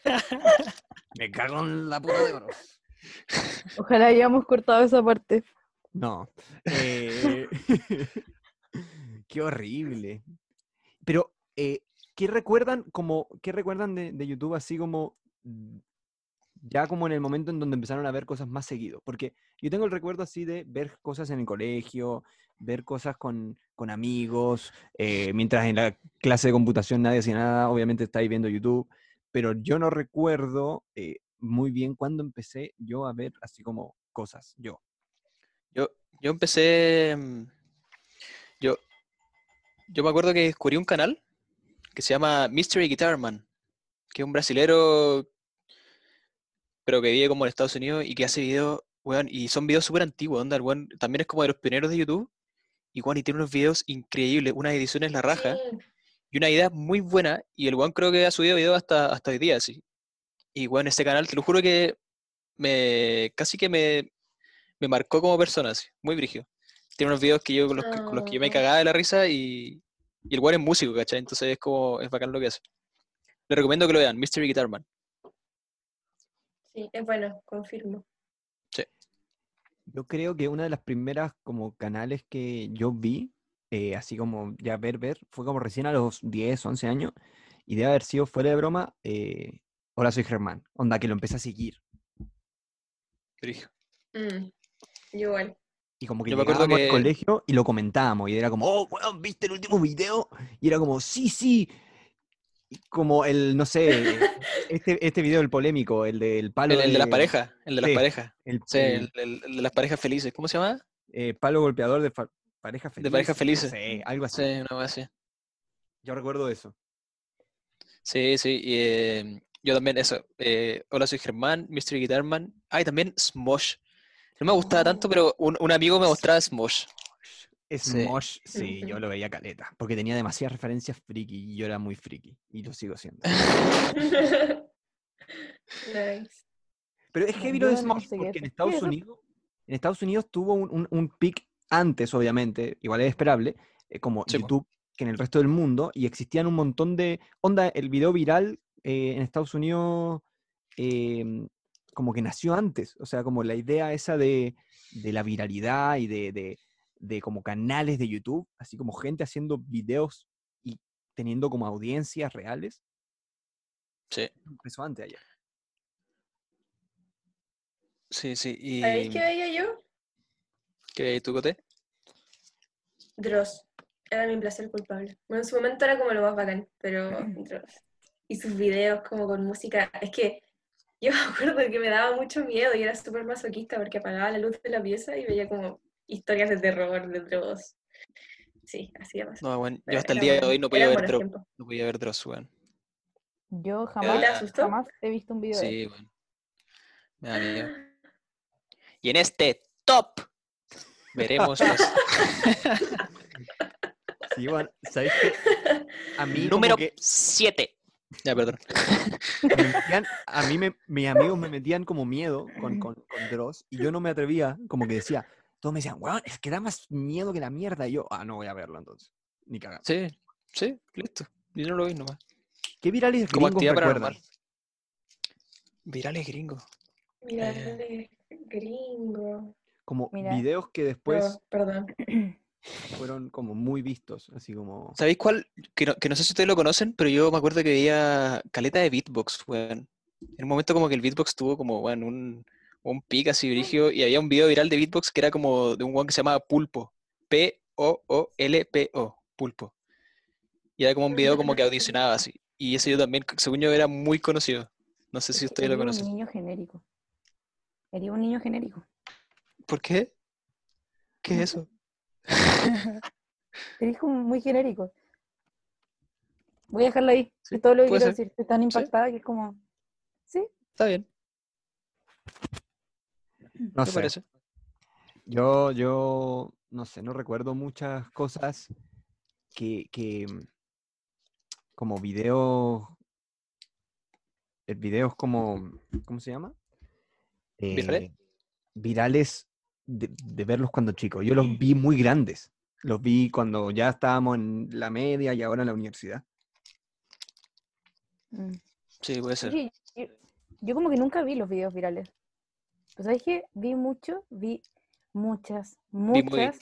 S1: Me cago en la puta de oro.
S2: Ojalá hayamos cortado esa parte.
S1: No. eh, Qué horrible. Pero, eh, ¿qué recuerdan como, qué recuerdan de, de YouTube así como ya como en el momento en donde empezaron a ver cosas más seguido? Porque yo tengo el recuerdo así de ver cosas en el colegio, ver cosas con, con amigos, eh, mientras en la clase de computación nadie hacía nada, obviamente estáis viendo YouTube, pero yo no recuerdo eh, muy bien cuándo empecé yo a ver así como cosas, yo.
S4: Yo, yo empecé. mm, Yo, yo me acuerdo que descubrí un canal que se llama Mystery Guitar Man, que es un brasilero, pero que vive como en Estados Unidos y que hace videos, weón, y son videos súper antiguos, onda, weón también es como de los pioneros de YouTube, y weón, y tiene unos videos increíbles, unas ediciones la raja,
S3: Sí.
S4: y una idea muy buena, y el weón creo que ha subido videos hasta, hasta hoy día, sí. Y weón, ese canal, te lo juro que me, casi que me, me marcó como persona, así, muy brígido. Tiene unos videos que yo, con, los que, con los que yo me
S3: Ah.
S4: cagaba de la risa y, y el weón es músico, ¿cachai? Entonces es como, es bacán lo que hace. Le recomiendo que lo vean, Mystery Guitar Man.
S3: Sí, es bueno, confirmo.
S1: Yo creo que una de las primeras como canales que yo vi, eh, así como ya ver, ver, fue como recién a los 10, 11 años, y debe haber sido fuera de broma, eh, Hola, soy Germán, onda que lo empecé a seguir.
S3: Mm, yo igual.
S1: Y como que
S4: Yo me acuerdo
S1: llegábamos al
S4: que-
S1: colegio y lo comentábamos, y era como, oh, weón, ¿viste el último video? Y era como, sí, sí. Como el, no sé, este, este video, el polémico, el del palo.
S4: El, el de las
S1: de-
S4: parejas, el de las parejas.
S1: El,
S4: Sí,
S1: el,
S4: el, el- el de las parejas felices. ¿Cómo se llama?
S1: eh, palo golpeador de fa- pareja feliz.
S4: De parejas felices.
S1: Sí, algo así.
S4: Sí, una cosa así.
S1: Yo recuerdo eso.
S4: Sí, sí. y, eh, yo también, eso. eh, hola, soy Germán, Mystery Guitarman. Ah, y también Smosh. No me gustaba tanto, pero un, un amigo me mostraba Smosh. Sí.
S1: Smosh, sí, yo lo veía caleta, porque tenía demasiadas referencias friki y yo era muy friki y lo sigo siendo.
S3: nice.
S1: Pero es heavy lo de Smosh, porque en
S2: es.
S1: Estados
S2: ¿Qué es?
S1: Unidos, en Estados Unidos tuvo un, un, un peak antes, obviamente, igual es esperable, eh, como
S4: Sí.
S1: YouTube, que en el resto del mundo, y existían un montón de. Onda, el video viral eh, en Estados Unidos em, como que nació antes. O sea, como la idea esa de, de la viralidad y de, de, de como canales de YouTube, así como gente haciendo videos y teniendo como audiencias reales,
S4: Sí,
S1: empezó antes allá.
S4: sí, sí. Y,
S3: ¿Sabéis qué veía yo?
S4: ¿Qué veis tú, Cote?
S3: Dross. Era mi placer culpable. Bueno, en su momento era como lo más bacán, pero Dross. Y sus videos como con música. Es que yo me acuerdo que me daba mucho miedo y era súper masoquista porque apagaba la luz de la pieza y veía como historias de terror de Dross. Sí, así de.
S4: No, bueno, yo hasta el día de
S3: bueno.
S4: hoy no podía ver
S3: tiempos.
S4: No podía ver Dross, weón.
S2: Yo
S3: ¿Y
S2: jamás,
S3: te asustó?
S2: jamás he visto un video de
S4: Sí, weón. Me da miedo. Y en este top veremos los
S1: Sí, bueno, ¿sabes qué? A mí,
S4: número
S1: que
S4: 7. Ya, perdón.
S1: me metían- a mí me- mis amigos me metían como miedo con, con, con Dross y yo no me atrevía, como que decía, todos me decían, weón, es que da más miedo que la mierda. Y yo, ah, no voy a verlo entonces. Ni cagar.
S4: Sí, sí, listo. Yo no lo vi nomás.
S1: ¿Qué virales
S4: Como
S1: gringos
S4: actividad
S1: recuerdan?
S4: paranormal. Virales gringos.
S3: Mira,
S4: Eh.
S3: dale, gringo.
S1: Como
S2: Mira.
S1: videos que después
S3: Oh, perdón.
S1: fueron como muy vistos, así como...
S4: ¿Sabéis cuál? Que no, que no sé si ustedes lo conocen, pero yo me acuerdo que veía caleta de beatbox, weón. En un momento como que el beatbox tuvo como, weón, un, un pic así brígido y había un video viral de beatbox que era como de un weón que se llamaba Pulpo. P-O-O-L-P-O. Pulpo. Y era como un video como que audicionaba así. Y ese yo también, según yo, era muy conocido. No sé si ustedes lo conocen.
S2: un niño genérico. Sería un niño genérico.
S4: ¿Por qué? ¿Qué es eso?
S2: Eres como muy genérico. Voy a dejarla ahí.
S4: Sí,
S2: es todo lo que quiero
S4: ser.
S2: decir. Estoy tan impactada que es como. Sí,
S4: Está bien,
S1: No sé.
S4: parece.
S1: Yo, yo, no sé, no recuerdo muchas cosas que, que mm, como videos, eh, videos como, ¿cómo se llama?
S4: ¿Virales?
S1: Eh, virales de, de verlos cuando chico. Yo los vi muy grandes. Los vi cuando ya estábamos en la media y ahora en la universidad.
S2: Mm.
S4: Sí, puede ser.
S2: Yo como que nunca vi los videos virales. Pues sabes que vi mucho, vi muchas,
S4: movie.
S2: muchas.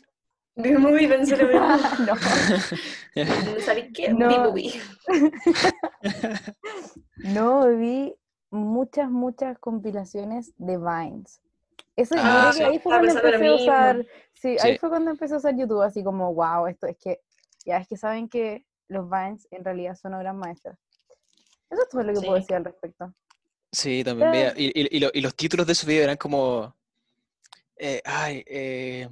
S3: Vi muy pensé lo mismo.
S2: no,
S3: ¿No sabéis qué?
S2: No.
S3: Vi movie.
S2: no vi muchas, muchas compilaciones de Vines. Eso yo
S4: Ah,
S2: creo
S4: sí.
S2: que ahí fue
S3: Estaba
S2: cuando empecé a usar, sí, ahí fue cuando empecé a usar YouTube, así como, wow, esto es que, ya es que saben que los Vines en realidad son obras maestras. Eso es todo lo que puedo decir al respecto.
S4: Sí, también veía. Y, y- y lo- y los títulos de esos videos eran como. eh, ay, eh,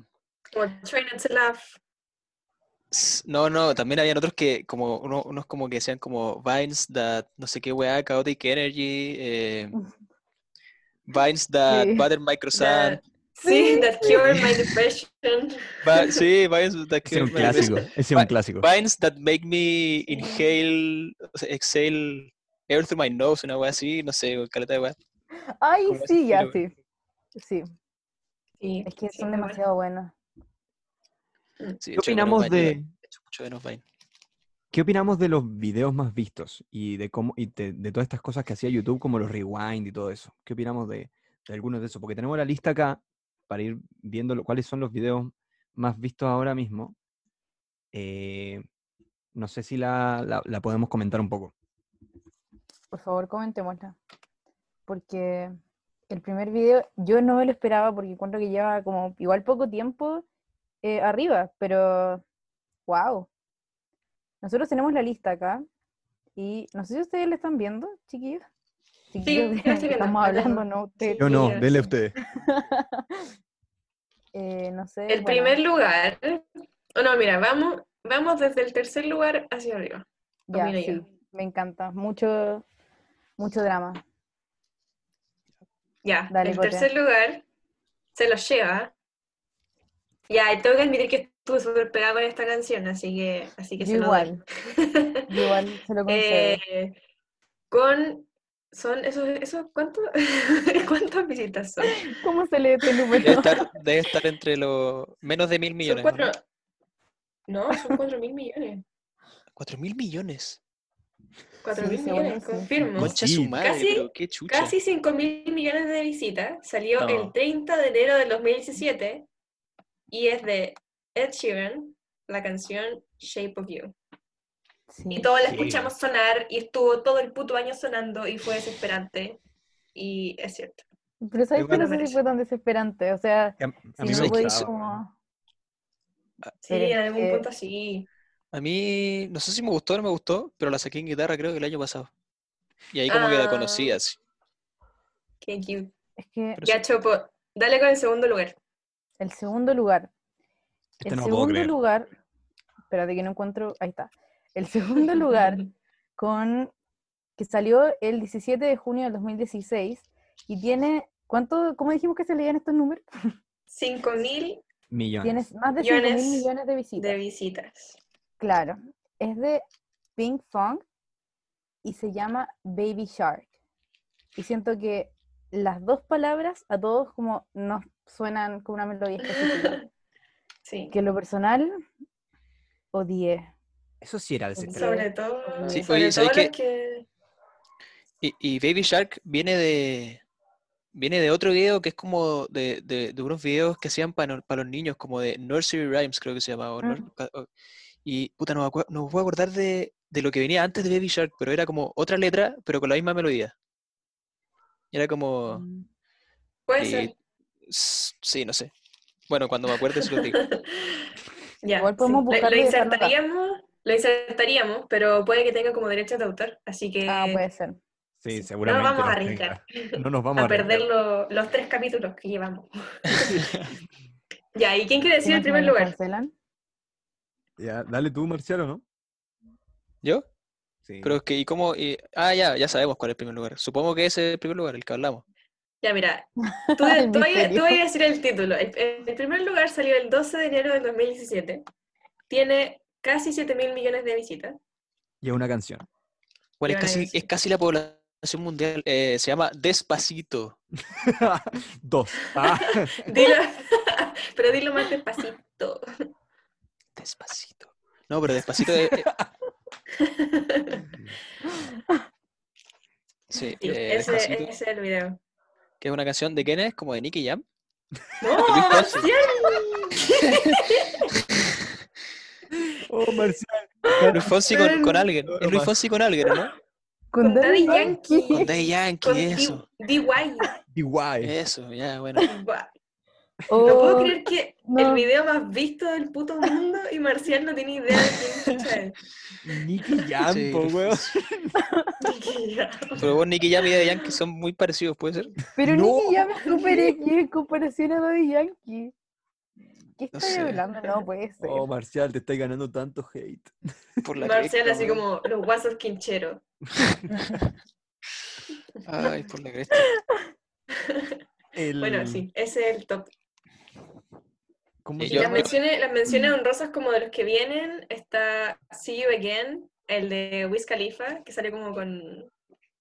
S3: Como Not to Laugh.
S4: s- no, no, también habían otros que, como, uno- unos como que decían como Vines that, no sé qué weá, Chaotic Energy, eh, Vines that
S2: Sí.
S4: butter microsand.
S3: That, sí, That Cured My Depression.
S4: Va- sí, Vines that
S1: Ese es un
S4: cure my depression.
S1: clásico. Ese es un clásico.
S4: Vines that make me inhale, o sea, exhale air through my nose, una weá así, no sé, caleta de weá.
S2: Ay,
S4: Como
S2: sí, ya, sí. Sí,
S3: Sí,
S2: es que
S3: sí,
S2: son demasiado buenos.
S4: Sí,
S1: ¿Qué opinamos de,
S4: de.
S1: ¿Qué opinamos de los videos más vistos y de cómo y de, de todas estas cosas que hacía YouTube, como los rewind y todo eso? ¿Qué opinamos de, de algunos de esos? Porque tenemos la lista acá para ir viendo lo- cuáles son los videos más vistos ahora mismo. Eh, no sé si la, la- la podemos comentar un poco.
S2: Por favor, comentémosla. Porque el primer video yo no me lo esperaba porque encuentro que lleva como igual poco tiempo eh, arriba, pero wow. Nosotros tenemos la lista acá Y no sé si ustedes le están viendo, chiquillos. Chiquillos,
S3: yo lo estoy viendo,
S2: estamos hablando. ¿no? Ustedes.
S1: Yo no,
S3: Chiquillos.
S1: denle ustedes.
S2: Eh, no sé.
S3: El
S2: bueno,
S3: primer lugar. Oh, no, mira, vamos, vamos desde el tercer lugar hacia arriba.
S2: Ya, sí, me encanta. Mucho, mucho drama.
S3: Ya,
S2: Dale,
S3: el tercer lugar se lo lleva. Ya, tengo que admitir que estuve súper pegada con esta canción, así que, así que
S2: Yo
S3: se lo
S2: igual, yo igual se lo concedo.
S3: Eh, con. ¿Son esos, esos cuántos? ¿Cuántas visitas son?
S2: ¿Cómo se lee este número?
S4: Debe estar, debe estar entre los menos de mil
S3: Son
S4: millones.
S3: cuatro.
S4: ¿no?
S3: No, son cuatro mil millones.
S4: Cuatro mil millones.
S3: Cuatro
S2: Sí,
S3: mil
S2: según
S3: millones, confirmo.
S4: Concha
S1: Sí.
S4: su madre,
S3: Casi-
S4: pero qué chucha.
S3: Casi 5 mil millones de visitas. Salió
S1: No.
S3: el 30 de enero del 2017 y es de Ed Sheeran, la canción Shape of You.
S2: Sí.
S3: Y todos la
S1: Sí.
S3: escuchamos sonar y estuvo todo el puto año sonando y fue desesperante. Y es cierto.
S2: Pero sabes que no sé si fue tan desesperante. O sea,
S1: A, a
S2: si
S1: mí
S2: no
S1: me
S2: como...
S3: Sí,
S2: Pero
S3: en algún punto sí.
S4: A mí, no sé si me gustó o no me gustó, pero la saqué en guitarra creo que el año pasado. Y ahí como que la
S3: Ah.
S4: conocí así.
S3: Qué cute.
S2: Es que
S4: Pero
S3: Ya, Chopo, dale con el segundo lugar.
S2: el segundo lugar.
S1: Este
S2: el
S1: no lo puedo
S2: segundo
S1: creer.
S2: lugar... Espérate que no encuentro... Ahí está. El segundo lugar con que salió el 17 de junio del 2016 y tiene... ¿Cuánto, ¿Cómo dijimos que se leían estos números?
S3: 5 mil
S1: Millones.
S2: Tienes más de 5 mil
S3: Millones
S2: millones de visitas.
S3: de visitas.
S2: Claro, es de Pink Funk y se llama Baby Shark. Y siento que las dos palabras a todos como nos suenan con una melodía específica.
S3: Sí.
S2: Que en lo personal odié.
S1: Eso sí era
S2: Sobre
S1: desesperante.
S3: Sobre todo,
S2: Sí,
S3: sobre
S4: oye,
S3: todo
S4: ¿sabes
S3: los
S4: qué?
S3: que...
S4: Y, y Baby Shark viene de viene de otro video que es como de, de, de unos videos que hacían para los niños, como de Nursery Rhymes, creo que se llamaba.
S2: Mm.
S4: Y puta, no no me puedo acordar de, de lo que venía antes de Baby Shark, pero era como otra letra, pero con la misma melodía. Y Era como.
S2: Mm,
S3: Puede
S4: y-
S3: ser.
S4: sí, no sé. Bueno, cuando me acuerde se lo digo.
S3: Ya,
S2: Igual podemos
S3: sí.
S2: Dejarlo acá.
S3: insertaríamos, lo insertaríamos, pero puede que tenga como derechos de autor, así que
S2: Ah, puede ser.
S1: Sí,
S3: sí, no nos
S1: seguramente.
S3: vamos a arriesgar.
S1: No nos vamos a,
S3: a perder lo- los tres capítulos que llevamos. ya, ¿y quién quiere decir el
S2: ¿Cómo
S3: primer lugar?
S2: cancelan?
S1: Ya, dale tú, Marcialo, ¿no?
S4: ¿Yo?
S1: Sí.
S4: Pero es que, ¿y cómo? y- ah, ya, ya sabemos cuál es el primer lugar. Supongo que ese es el primer lugar, el que hablamos.
S3: Ya, mira, tú,
S2: El
S3: tú, vayas a decir el título. El, el primer lugar salió el 12 de enero del 2017. Tiene casi 7 mil millones de visitas.
S1: Y es una canción.
S4: Bueno, casi, es casi la población mundial. eh, se llama Despacito.
S1: Dos. Ah,
S3: Dilo, pero dilo más despacito.
S4: Despacito. No, pero Despacito es... eh, Sí,
S3: Sí,
S4: eh,
S3: ese,
S4: Despacito,
S3: ese es el video.
S4: que es una canción de quién es, como de Nicky Jam.
S3: ¡No. Marcial!
S1: oh, Marcial.
S4: Luis Fonsi con, con alguien. Es Luis. Fonsi con alguien, ¿no?
S3: Con Daddy Yankee.
S4: Con Daddy Yankee,
S3: Con
S4: eso.
S3: D- DY.
S1: DY.
S4: Eso, ya, bueno.
S2: Oh,
S3: No puedo creer que
S2: no.
S3: el video más visto del puto mundo y Marcial no tiene idea de quién es.
S1: Nicky Jam,
S4: Sí,
S1: po, weón.
S4: Pero vos, Nicky Jam y Daddy Yankee son muy parecidos, ¿puede ser?
S2: Pero
S1: No.
S2: Nicky Jam es super X en comparación a Daddy Yankee. ¿Qué
S4: No
S2: estoy
S4: sé.
S2: hablando? No puede ser.
S1: Oh, Marcial, te estáis ganando tanto hate.
S4: Por la
S3: Marcial
S4: cresta,
S3: así
S4: weón.
S3: como los guasos quincheros.
S4: Ay, por la cresta.
S1: El-
S3: Bueno, sí, ese es el top.
S1: ¿Cómo se
S3: las
S1: llama?
S3: menciones, las menciones honrosas como de los que vienen, está See You Again, el de Wiz Khalifa, que sale como con,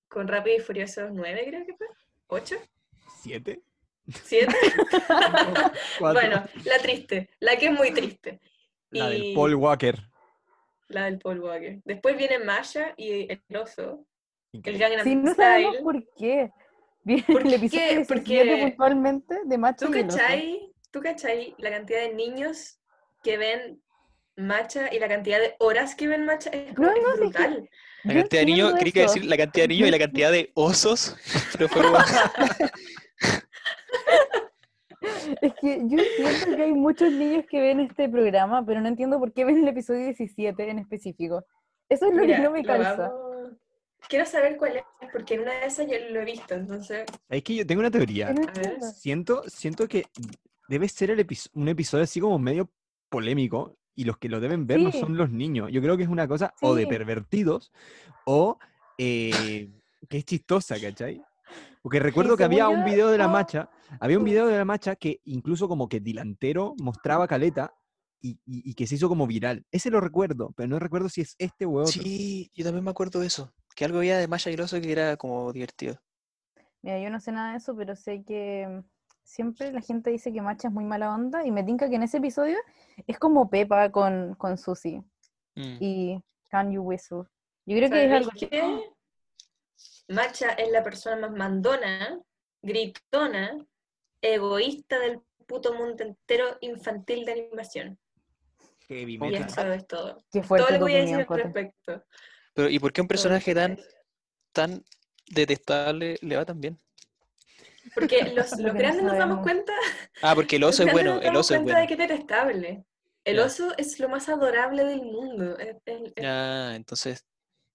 S3: con Rápido y Furiosos 9, creo que fue. ¿8?
S1: ¿Siete?
S3: ¿7?
S1: ¿Cuatro?
S3: bueno, la triste, la que es muy triste.
S1: La del
S3: y-
S1: Paul Walker.
S3: La del Paul Walker. Después viene Masha y el oso, el. Gangnam
S2: Sí, no sabemos
S3: Style.
S2: por qué. Viene
S3: ¿Por
S2: el
S3: qué?
S2: episodio 17
S3: Porque-
S2: puntualmente de Macho
S3: ¿Tú
S2: y el oso.
S3: cachai, ¿Tú cachai la cantidad de niños que ven Matcha y la cantidad de horas que ven Matcha? Es, como-
S2: No,
S3: es
S2: no, sí, es que-
S3: brutal.
S4: La cantidad de niños,
S2: entiendo
S4: creí que
S2: eso.
S4: decir la cantidad de niños y la cantidad de osos. Pero fue como-
S2: Es que yo entiendo que hay muchos niños que ven este programa, pero no entiendo por qué ven el episodio 17 en específico. Eso es lo
S3: Mira,
S2: que no me
S3: vamos- quiero saber cuál es, porque en una de esas yo lo he visto, entonces,
S1: Es que yo tengo una teoría. Siento, siento que debe ser el episo- un episodio así como medio polémico y los que lo deben ver no son los niños. Yo creo que es una cosa o de pervertidos o eh, que es chistosa, ¿cachai? Porque recuerdo que había un video de la macha, había un video de la macha que incluso como que delantero mostraba caleta y, y- y que se hizo como viral. Ese lo recuerdo, pero no recuerdo si es este o otro.
S4: Sí, yo también me acuerdo de eso. Que algo había de Maya Grosso que era como divertido.
S2: Mira, yo no sé nada de eso, pero sé que siempre la gente dice que Macha es muy mala onda y me tinca que en ese episodio es como Pepa con, con Susie
S4: Mm.
S2: y Can You Whistle. Yo creo que es
S3: ¿sabéis
S2: algo
S3: qué? Macha es la persona más mandona, gritona, egoísta del puto mundo entero infantil de animación.
S1: Heavy
S3: Y eso es todo.
S2: Qué
S3: Todo
S2: fuerte
S3: lo que voy a decir al respecto.
S4: Pero, ¿y por qué un
S3: Todo que
S4: personaje tan, tan detestable le va tan bien?
S3: Porque los,
S2: Lo
S3: los
S2: no
S3: grandes nos damos cuenta,
S4: Ah, porque el oso es bueno,
S3: nos
S4: el
S3: damos
S4: oso es
S3: cuenta
S4: bueno.
S3: de que es detestable. El
S4: Ya.
S3: oso es lo más adorable del mundo. es- es- es-
S4: Ah, entonces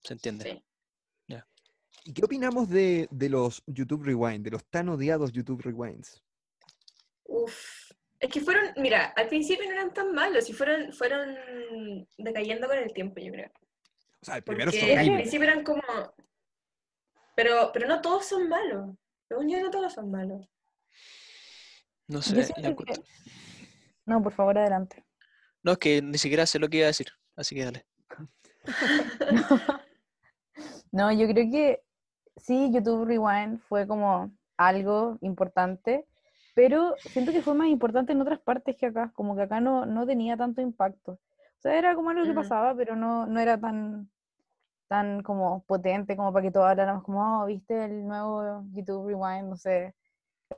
S4: se entiende.
S3: sí.
S1: ¿Y qué opinamos de, de los YouTube Rewind, de los tan odiados YouTube Rewinds?
S3: Uf. Es que fueron, mira, al principio no eran tan malos y fueron, fueron decayendo con el tiempo, yo creo.
S1: O sea, el primero es
S3: Porque al
S1: horrible.
S3: principio eran como. Pero, pero no todos son malos. Según yo, no todos son malos.
S4: No sé,
S2: que... No, por favor, adelante.
S4: No, es que ni siquiera sé lo que iba a decir, así que dale.
S2: No, yo creo que sí, YouTube Rewind fue como algo importante, pero siento que fue más importante en otras partes que acá, como que acá no, no tenía tanto impacto. O sea, era como algo que
S3: Ujú.
S2: pasaba, pero no, no era tan, tan como potente como para que todos habláramos como, oh, viste el nuevo YouTube Rewind, no sé,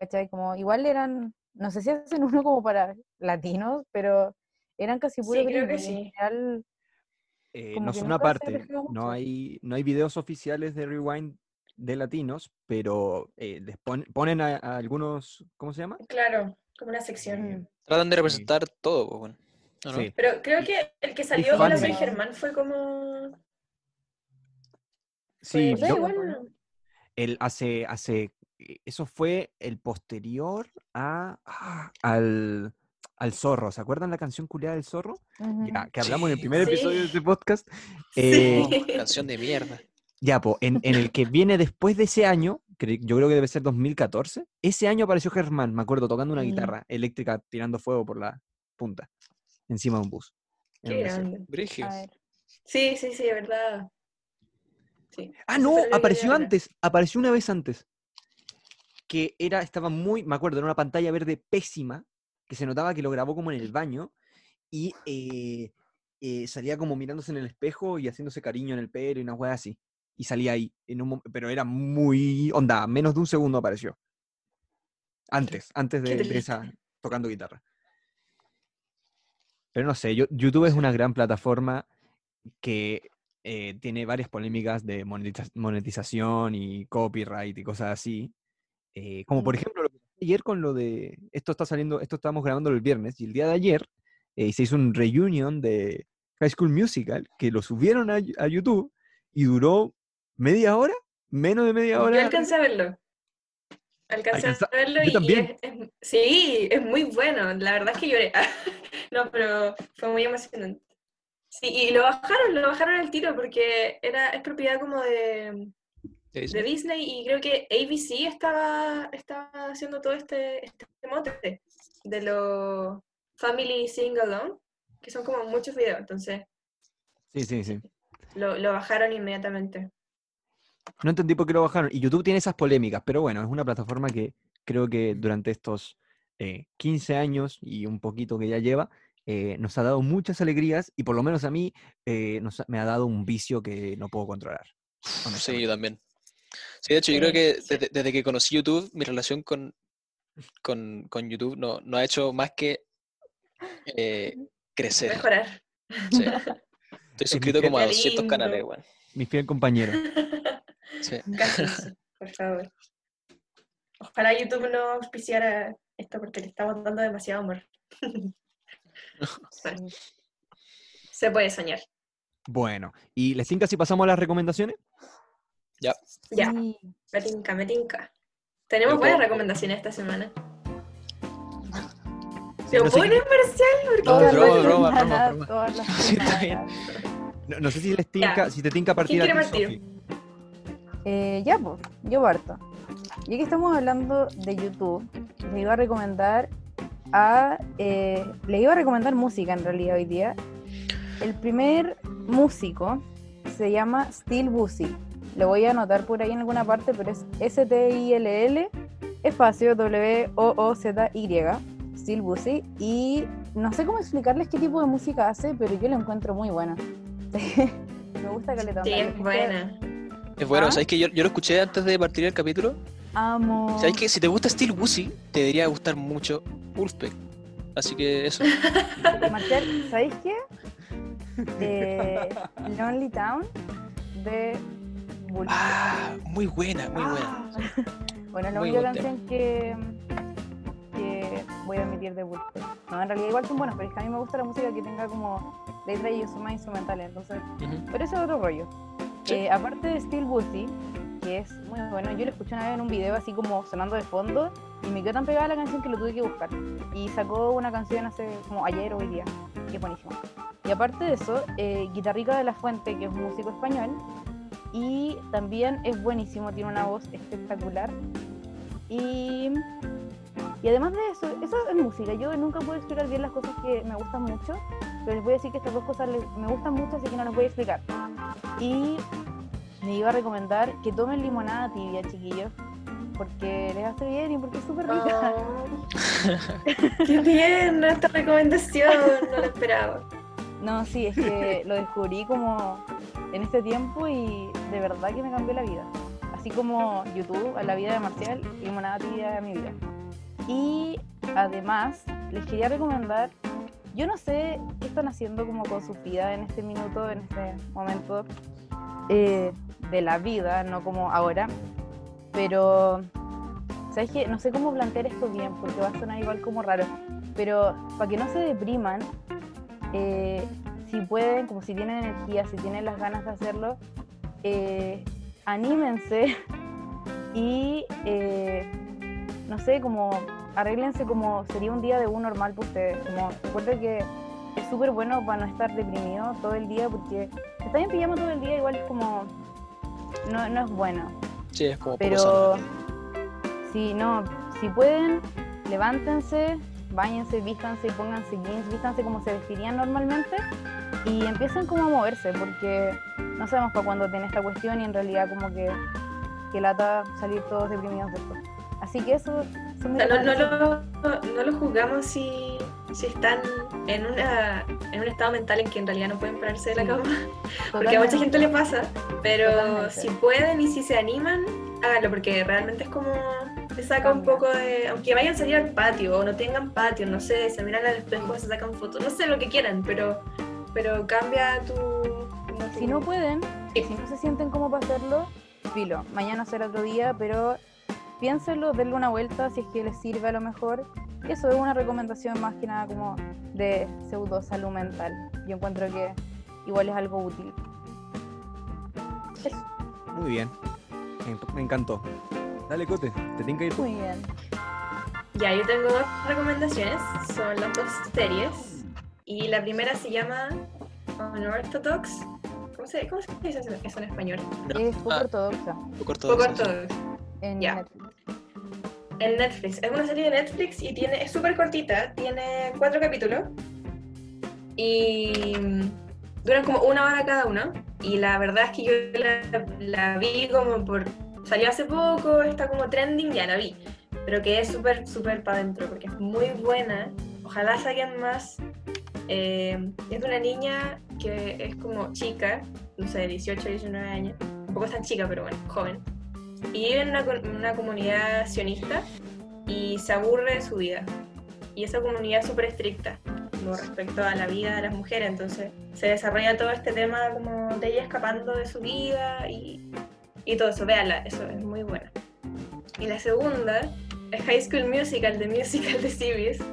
S2: ¿cachai? Como, igual eran, no sé si hacen uno como para latinos, pero eran casi
S3: Sí,
S2: puros
S3: creo que
S2: y en
S3: sí.
S2: general,
S1: Eh, no
S2: que
S1: son aparte, no hay, no hay videos oficiales de Rewind de latinos, pero eh, les pon- ponen a, a algunos, ¿cómo se llama?
S3: Claro, como una sección.
S1: Eh,
S4: Tratan de representar todo, pues, bueno. ¿o no?
S1: sí.
S3: Pero creo que el que salió con la. Germán fue como.
S1: Sí, yo-
S3: bueno.
S1: el, hace, hace, eh, eso fue el posterior a, ah, al, al zorro. ¿Se acuerdan la canción culiada del zorro? Ya, que hablamos en el primer
S3: sí.
S1: episodio de este podcast.
S3: Sí.
S1: Eh,
S4: Canción de mierda.
S1: Ya, po, en, en el que viene después de ese año, yo creo que debe ser 2014, ese año apareció Germán, me acuerdo, tocando una
S2: Mm.
S1: guitarra eléctrica tirando fuego por la punta, encima de un bus.
S3: Qué grande. Sí, sí, sí, de verdad. Sí.
S1: Ah, no, apareció antes, apareció una vez antes. Que era, estaba muy, me acuerdo, era una pantalla verde pésima, que se notaba que lo grabó como en el baño, y eh, eh, salía como mirándose en el espejo y haciéndose cariño en el pelo y una hueá así. Y salía ahí, en un, pero era muy, onda, menos de un segundo apareció. Antes, antes de, de esa, tocando guitarra. Pero no sé, yo- YouTube es una gran plataforma que eh, tiene varias polémicas de monetiza- monetización y copyright y cosas así. Eh, como por ejemplo ayer con lo de, esto está saliendo, esto estábamos grabando el viernes y el día de ayer eh, se hizo un reunion de High School Musical que lo subieron a, a YouTube y duró media hora, menos de media
S3: Yo
S1: hora.
S3: alcancé a verlo. Alcancé
S1: Alcanza-
S3: a verlo
S1: yo
S3: y
S1: también.
S3: es, es- sí, es muy bueno. La verdad es que lloré. no, pero fue muy emocionante. Sí, y lo bajaron, lo bajaron al tiro porque era, es propiedad como de, de Disney y creo que ABC estaba, estaba haciendo todo este, este mote de los Family Sing Along, que son como muchos videos, entonces
S1: Sí, sí, sí.
S3: lo, lo bajaron inmediatamente.
S1: No entendí por qué lo bajaron. Y YouTube tiene esas polémicas, pero bueno, es una plataforma que creo que durante estos eh, 15 años y un poquito que ya lleva, eh, nos ha dado muchas alegrías y por lo menos a mí eh, nos me ha dado un vicio que no puedo controlar.
S4: Sí, yo también. Sí, de hecho, yo creo
S3: Sí,
S4: que desde, desde que conocí YouTube, mi relación con, con, con YouTube no, no ha hecho más que eh, crecer.
S3: Mejorar.
S4: Sí. Estoy suscrito como a
S3: Qué
S4: 200
S3: lindo.
S4: canales, weón.
S1: Mi fiel compañero.
S4: Sí.
S3: Casi, por favor. Ojalá YouTube no auspiciara esto porque le estamos dando demasiado amor. Bueno, se puede soñar.
S1: Bueno, ¿y les tinca si pasamos a las recomendaciones?
S3: Ya,
S2: Sí.
S3: me tinca, me tinca. Tenemos buenas recomendaciones esta semana.
S1: Sí,
S3: ¿Lo
S1: no,
S3: Marcial? Porque
S4: No,
S1: no- no sé si les tinca,
S3: Ya.
S1: si te tinca partir
S3: ¿Quién
S1: a
S3: quiere
S1: ti.
S2: Eh, ya, pues, yo parto. Ya que estamos hablando de YouTube, les iba a recomendar a. Eh, les iba a recomendar música en realidad hoy día. El primer músico se llama Steel Busy. Lo voy a anotar por ahí en alguna parte, pero es S-T-I-L-L, espacio W-O-O-Z-Y, Steel Busy. Y no sé cómo explicarles qué tipo de música hace, pero yo lo encuentro muy buena. Me gusta que le
S3: Sí, es buena.
S4: Es bueno,
S2: ¿Ah?
S4: ¿sabes que yo, yo lo escuché antes de partir el capítulo?
S2: Amo.
S4: ¿Sabes que si te gusta Steel Woozy, te debería gustar mucho Wolfpack? Así que eso.
S2: Marcel, ¿sabéis qué? Eh, Lonely Town de Bull.
S4: Ah, muy buena, muy buena.
S2: bueno, es la única canción que, que voy a admitir de Bull. No, en realidad igual son buenas, pero es que a mí me gusta la música que tenga como letra y más instrumentales, entonces,
S4: Ujú.
S2: pero eso es otro rollo.
S4: Sí.
S2: Eh, aparte de Steel Booty, que es muy bueno, yo lo escuché una vez en un video así como sonando de fondo y me quedó tan pegada la canción que lo tuve que buscar. Y sacó una canción hace como ayer o hoy día, que es buenísima. Y aparte de eso, eh, Guitarrica de la Fuente, que es un músico español, y también es buenísimo, tiene una voz espectacular. Y, y además de eso, eso es música. Yo nunca puedo explicar bien las cosas que me gustan mucho, pero les voy a decir que estas dos cosas les- me gustan mucho, así que no las voy a explicar. Y me iba a recomendar que tomen limonada tibia, chiquillos, porque les hace bien y porque es súper rica.
S3: Oh, qué bien esta recomendación, no la esperaba.
S2: No, sí, es que lo descubrí como en este tiempo y de verdad que me cambió la vida. Así como YouTube a la vida de Marcial, limonada tibia a mi vida. Y además, les quería recomendar, yo no sé qué están haciendo como con su vida en este minuto, en este momento eh, de la vida, no como ahora, pero, ¿sabes qué? No sé cómo plantear esto bien, porque va a sonar igual como raro, pero para que no se depriman, eh, si pueden, como si tienen energía, si tienen las ganas de hacerlo, eh, anímense y eh, no sé, como arréglense como sería un día de un normal para ustedes. Como recuerden que es súper bueno para no estar deprimido todo el día porque estar en pijama todo el día igual es como no, no es bueno.
S4: Sí, es como
S2: Pero si no, si pueden, levántense, bañense, vístanse y pónganse jeans, vístanse como se vestirían normalmente y empiecen como a moverse porque no sabemos para cuándo tiene esta cuestión y en realidad como que, que lata salir todos deprimidos después. Así que eso
S3: O sea, no, lo, no lo juzgamos si, si están en, una, en un estado mental en que en realidad no pueden pararse de la cama. Porque a mucha gente le pasa. Pero
S2: Totalmente.
S3: si pueden y si se animan, háganlo. Porque realmente es como. Te saca un poco de. Aunque vayan a salir al patio o no tengan patio, no sé, se miran al espejo, se sacan fotos, no sé lo que quieran, pero, pero cambia tu-
S2: Si no pueden,
S3: Sí.
S2: si no se sienten como para hacerlo, filo, mañana será otro día, pero piénsenlo, denle una vuelta si es que les sirve a lo mejor. Eso es una recomendación más que nada como de pseudo salud mental. Yo encuentro que igual es algo útil. Eso,
S1: Muy bien. Me, me encantó. Dale, Cote, te tienen que ir.
S2: muy bien.
S3: Ya, yo tengo dos recomendaciones. Son las dos series. Y la primera se llama Unorthodox. ¿Cómo se, cómo se dice eso en español?
S2: Es poco
S4: Ah.
S2: ortodoxa
S4: Poco ortodoxo,
S3: Poco
S4: sí.
S2: En
S3: Ya.
S2: Netflix.
S3: En Netflix. Es una serie de Netflix y tiene, es súper cortita. Tiene cuatro capítulos. Y duran como una hora cada uno. Y la verdad es que yo la, la vi como por... Salió hace poco, está como trending, ya la vi. Pero que es súper, súper para adentro porque es muy buena. Ojalá saquen más. Eh, es de una niña que es como chica, no sé, 18, 19 años. Tampoco es tan chica, pero bueno, joven. Y vive en una, comunidad sionista y se aburre de su vida. Y esa comunidad es súper estricta como respecto a la vida de las mujeres. Entonces se desarrolla todo este tema como de ella escapando de su vida y, y todo eso. Véanla, eso es muy buena. Y la segunda es High School Musical, de Musical de CBS.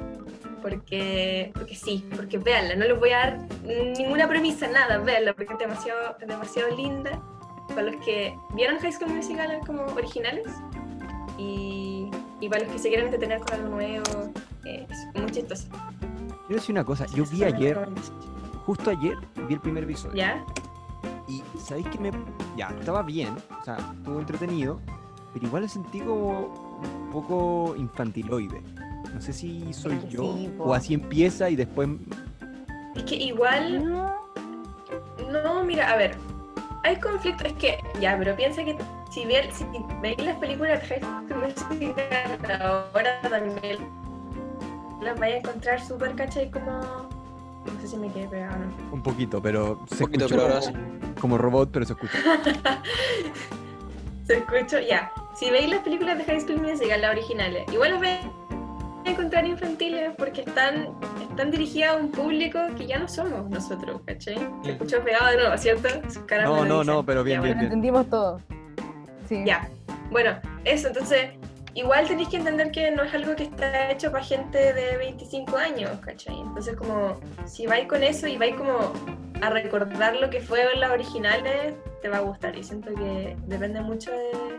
S3: Porque, porque sí, porque véanla, no les voy a dar ninguna premisa, nada, véanla, porque es demasiado, demasiado linda para los que vieron High School Musical como originales y, y para los que se quieren entretener con algo nuevo, eh, es muy chistoso.
S1: Quiero decir una cosa, yo vi ayer, justo ayer, vi el primer episodio.
S3: ¿Ya?
S1: Y sabéis que me. Ya, estaba bien, o sea, estuvo entretenido, pero igual lo sentí como un poco infantiloide. No sé si soy
S2: que
S1: yo,
S2: sí,
S1: o así empieza y después.
S3: Es que igual
S2: No,
S3: mira, a ver, hay conflictos, es que, ya, pero piensa que si, veis las películas de High School Musical ahora también las vais a encontrar súper, ¿cachai? Como, no sé si me quedé pegado, ¿no?
S1: Un poquito, pero se
S4: poquito,
S1: escuchó
S4: pero ahora sí.
S1: como robot, pero se escucha.
S3: Se escuchó, ya, si veis las películas de High School Musical, las originales, igual las vais a encontrar infantiles porque están, están dirigidas a un público que ya no somos nosotros, ¿cachai? Se escuchó pegado de nuevo, ¿cierto?
S1: No, no, no, pero bien,
S3: Ya,
S1: bien, bien.
S2: entendimos todo. Sí.
S3: Ya, bueno, eso, entonces, igual tenéis que entender que no es algo que está hecho para gente de 25 años, ¿cachai? Entonces, como, si vais con eso y vais como a recordar lo que fue ver las originales, te va a gustar. Y siento que depende mucho de,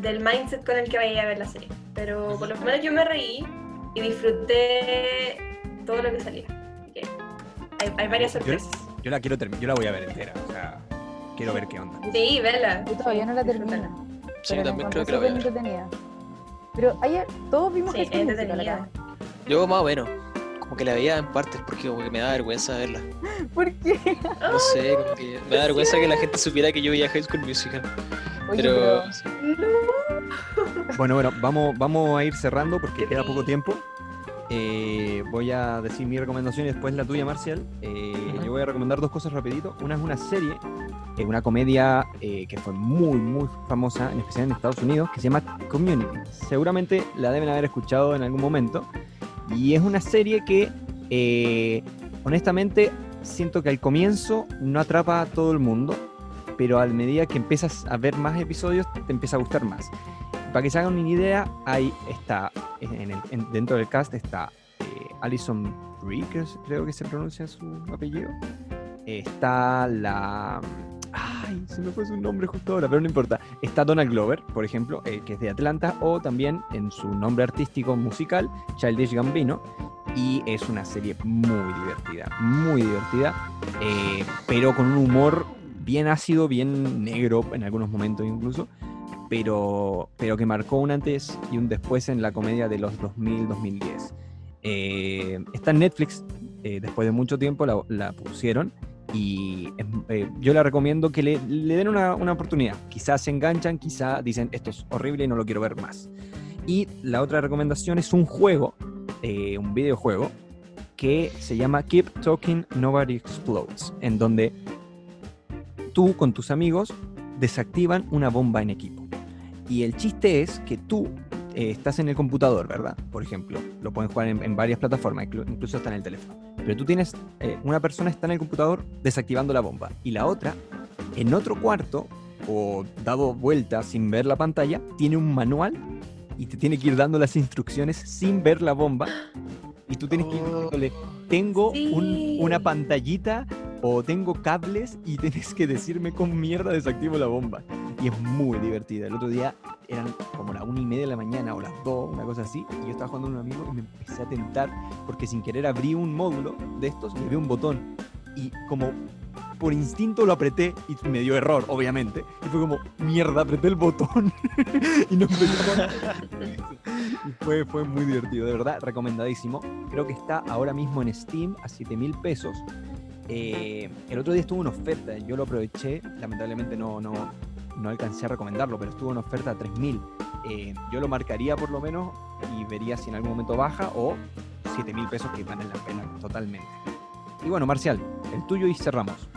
S3: del mindset con el que vayas a ver la serie. Pero por lo menos yo me reí y disfruté todo lo que salía. Que hay, hay varias
S1: Yo-
S3: sorpresas.
S1: Yo la quiero terminar, yo la voy a ver entera, o sea, quiero ver qué onda.
S3: Sí, vela.
S2: Yo todavía no la termino.
S4: Sí,
S2: pero la
S4: también creo que la voy a ver.
S2: Pero ayer todos vimos
S3: Sí,
S2: High School Musical
S3: entretenida.
S4: Yo más o menos. Como que la veía en partes porque como que me da vergüenza verla.
S2: ¿Por qué?
S4: No sé, como que me da vergüenza que la gente supiera que yo veía High School Musical.
S2: Oye,
S4: Pero,
S2: pero
S1: Bueno, bueno, vamos, vamos a ir cerrando porque queda poco tiempo. Eh, voy a decir mi recomendación y después la tuya, Marcial. Eh,
S4: Ujú.
S1: Yo voy a recomendar dos cosas rapidito. Una es una serie, eh, una comedia eh, que fue muy, muy famosa, en especial en Estados Unidos, que se llama Community. Seguramente la deben haber escuchado en algún momento. Y es una serie que, eh, honestamente, siento que al comienzo no atrapa a todo el mundo, pero a medida que empiezas a ver más episodios, te empieza a gustar más. Para que se hagan una idea, ahí está, dentro del cast está eh, Alison Brie, creo que se pronuncia su apellido. Está la... Ay, se me fue su nombre justo ahora, pero no importa. Está Donald Glover, por ejemplo, eh, que es de Atlanta, o también en su nombre artístico musical, Childish Gambino. Y es una serie muy divertida, muy divertida, eh, pero con un humor bien ácido, bien negro en algunos momentos incluso pero, pero que marcó un antes y un después en la comedia de los 2000-2010. Eh, está en Netflix, eh, después de mucho tiempo la, la pusieron y eh, yo la recomiendo que le, le den una, una oportunidad. Quizás se enganchan, quizás dicen esto es horrible y no lo quiero ver más. Y la otra recomendación es un juego, eh, un videojuego, que se llama Keep Talking Nobody Explodes, en donde tú con tus amigos desactivan una bomba en equipo. Y el chiste es que tú eh, estás en el computador, ¿verdad? Por ejemplo, lo pueden jugar en, varias plataformas, inclu- incluso está en el teléfono. Pero tú tienes, eh, una persona está en el computador desactivando la bomba y la otra, en otro cuarto o dado vuelta sin ver la pantalla, tiene un manual y te tiene que ir dando las instrucciones sin ver la bomba. Y tú tienes que ir diciéndole, tengo un- una pantallita o tengo cables y tienes que decirme con mierda desactivo la bomba. Y es muy divertida. El otro día eran como la una y media de la mañana o las dos, una cosa así, y yo estaba jugando con un amigo y me empecé a tentar porque sin querer abrí un módulo de estos y vi un botón. Y como por instinto lo apreté y me dio error, obviamente. Y fue como, mierda, apreté el botón. y no y fue, fue muy divertido, de verdad, recomendadísimo. Creo que está ahora mismo en Steam a 7 mil pesos. Eh, el otro día estuvo en oferta, yo lo aproveché, lamentablemente no, no, no alcancé a recomendarlo, pero estuvo en oferta a 3 mil. Eh, yo lo marcaría por lo menos y vería si en algún momento baja o 7 mil pesos que valen la pena totalmente. Y bueno, Marcial, el tuyo y cerramos.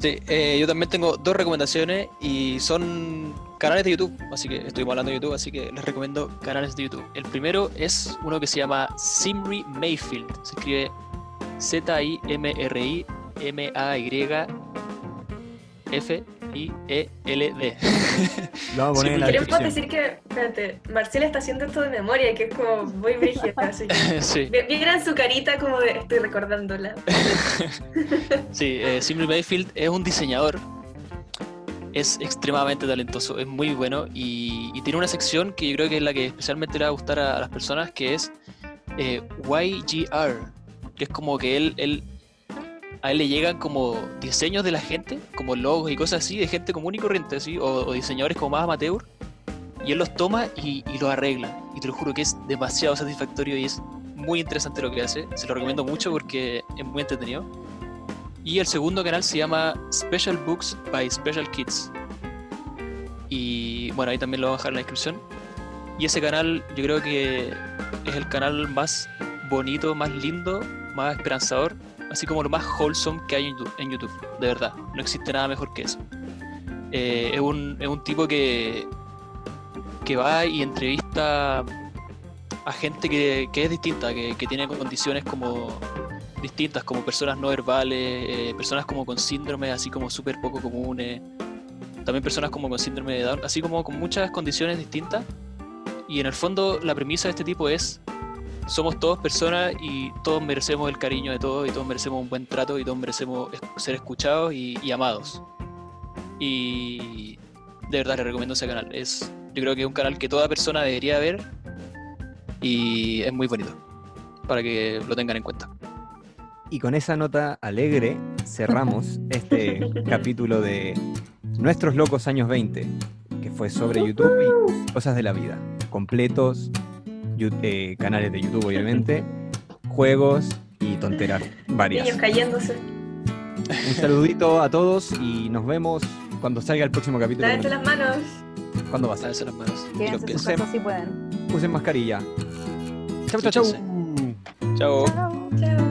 S4: Sí, eh, yo también tengo dos recomendaciones y son canales de YouTube, así que estuvimos hablando de YouTube, así que les recomiendo canales de YouTube. El primero es uno que se llama Simri Mayfield, se escribe Z-I-M-R-I M-A-Y-F-I-E-L-D.
S1: Lo vamos a poner en la
S3: Queremos decir que, espérate, Marcela está haciendo esto de memoria, que es como muy brígida, así que
S4: sí,
S3: vi- vieran su carita como de estoy recordándola.
S4: sí eh, Simri Mayfield es un diseñador es extremadamente talentoso, es muy bueno y, y tiene una sección que yo creo que es la que especialmente le va a gustar a, a las personas, que es eh, YGR, que es como que él, él, a él le llegan como diseños de la gente, como logos y cosas así, de gente común y corriente, así, o, o diseñadores como más amateur, y él los toma y, y los arregla. Y te lo juro que es demasiado satisfactorio y es muy interesante lo que hace. Se lo recomiendo mucho porque es muy entretenido. Y el segundo canal se llama Special Books by Special Kids. Y bueno, ahí también lo voy a dejar en la descripción. Y ese canal yo creo que es el canal más bonito, más lindo, más esperanzador, así como lo más wholesome que hay en YouTube, de verdad. No existe nada mejor que eso. Eh, es, un, es un tipo que, que va y entrevista a gente que, que es distinta, que, que tiene condiciones como distintas, como personas no verbales, eh, personas como con síndromes así como súper poco comunes, también personas como con síndrome de Down, así como con muchas condiciones distintas. Y en el fondo la premisa de este tipo es, somos todos personas y todos merecemos el cariño de todos y todos merecemos un buen trato y todos merecemos ser escuchados y, y amados. Y de verdad le recomiendo ese canal. Es, yo creo que es un canal que toda persona debería ver y es muy bonito para que lo tengan en cuenta.
S1: Y con esa nota alegre cerramos este capítulo de Nuestros Locos Años 20, que fue sobre YouTube y cosas de la vida. Completos, eh, canales de YouTube obviamente, juegos y tonteras varias.
S3: Niños cayéndose.
S1: Un saludito a todos y nos vemos cuando salga el próximo capítulo.
S3: Lávense las manos.
S1: ¿Cuándo va a ser?
S4: Las manos
S2: Quédense sus casas si pueden.
S1: Usen mascarilla. Chau, chau, chau.
S4: Chao.
S2: Chao.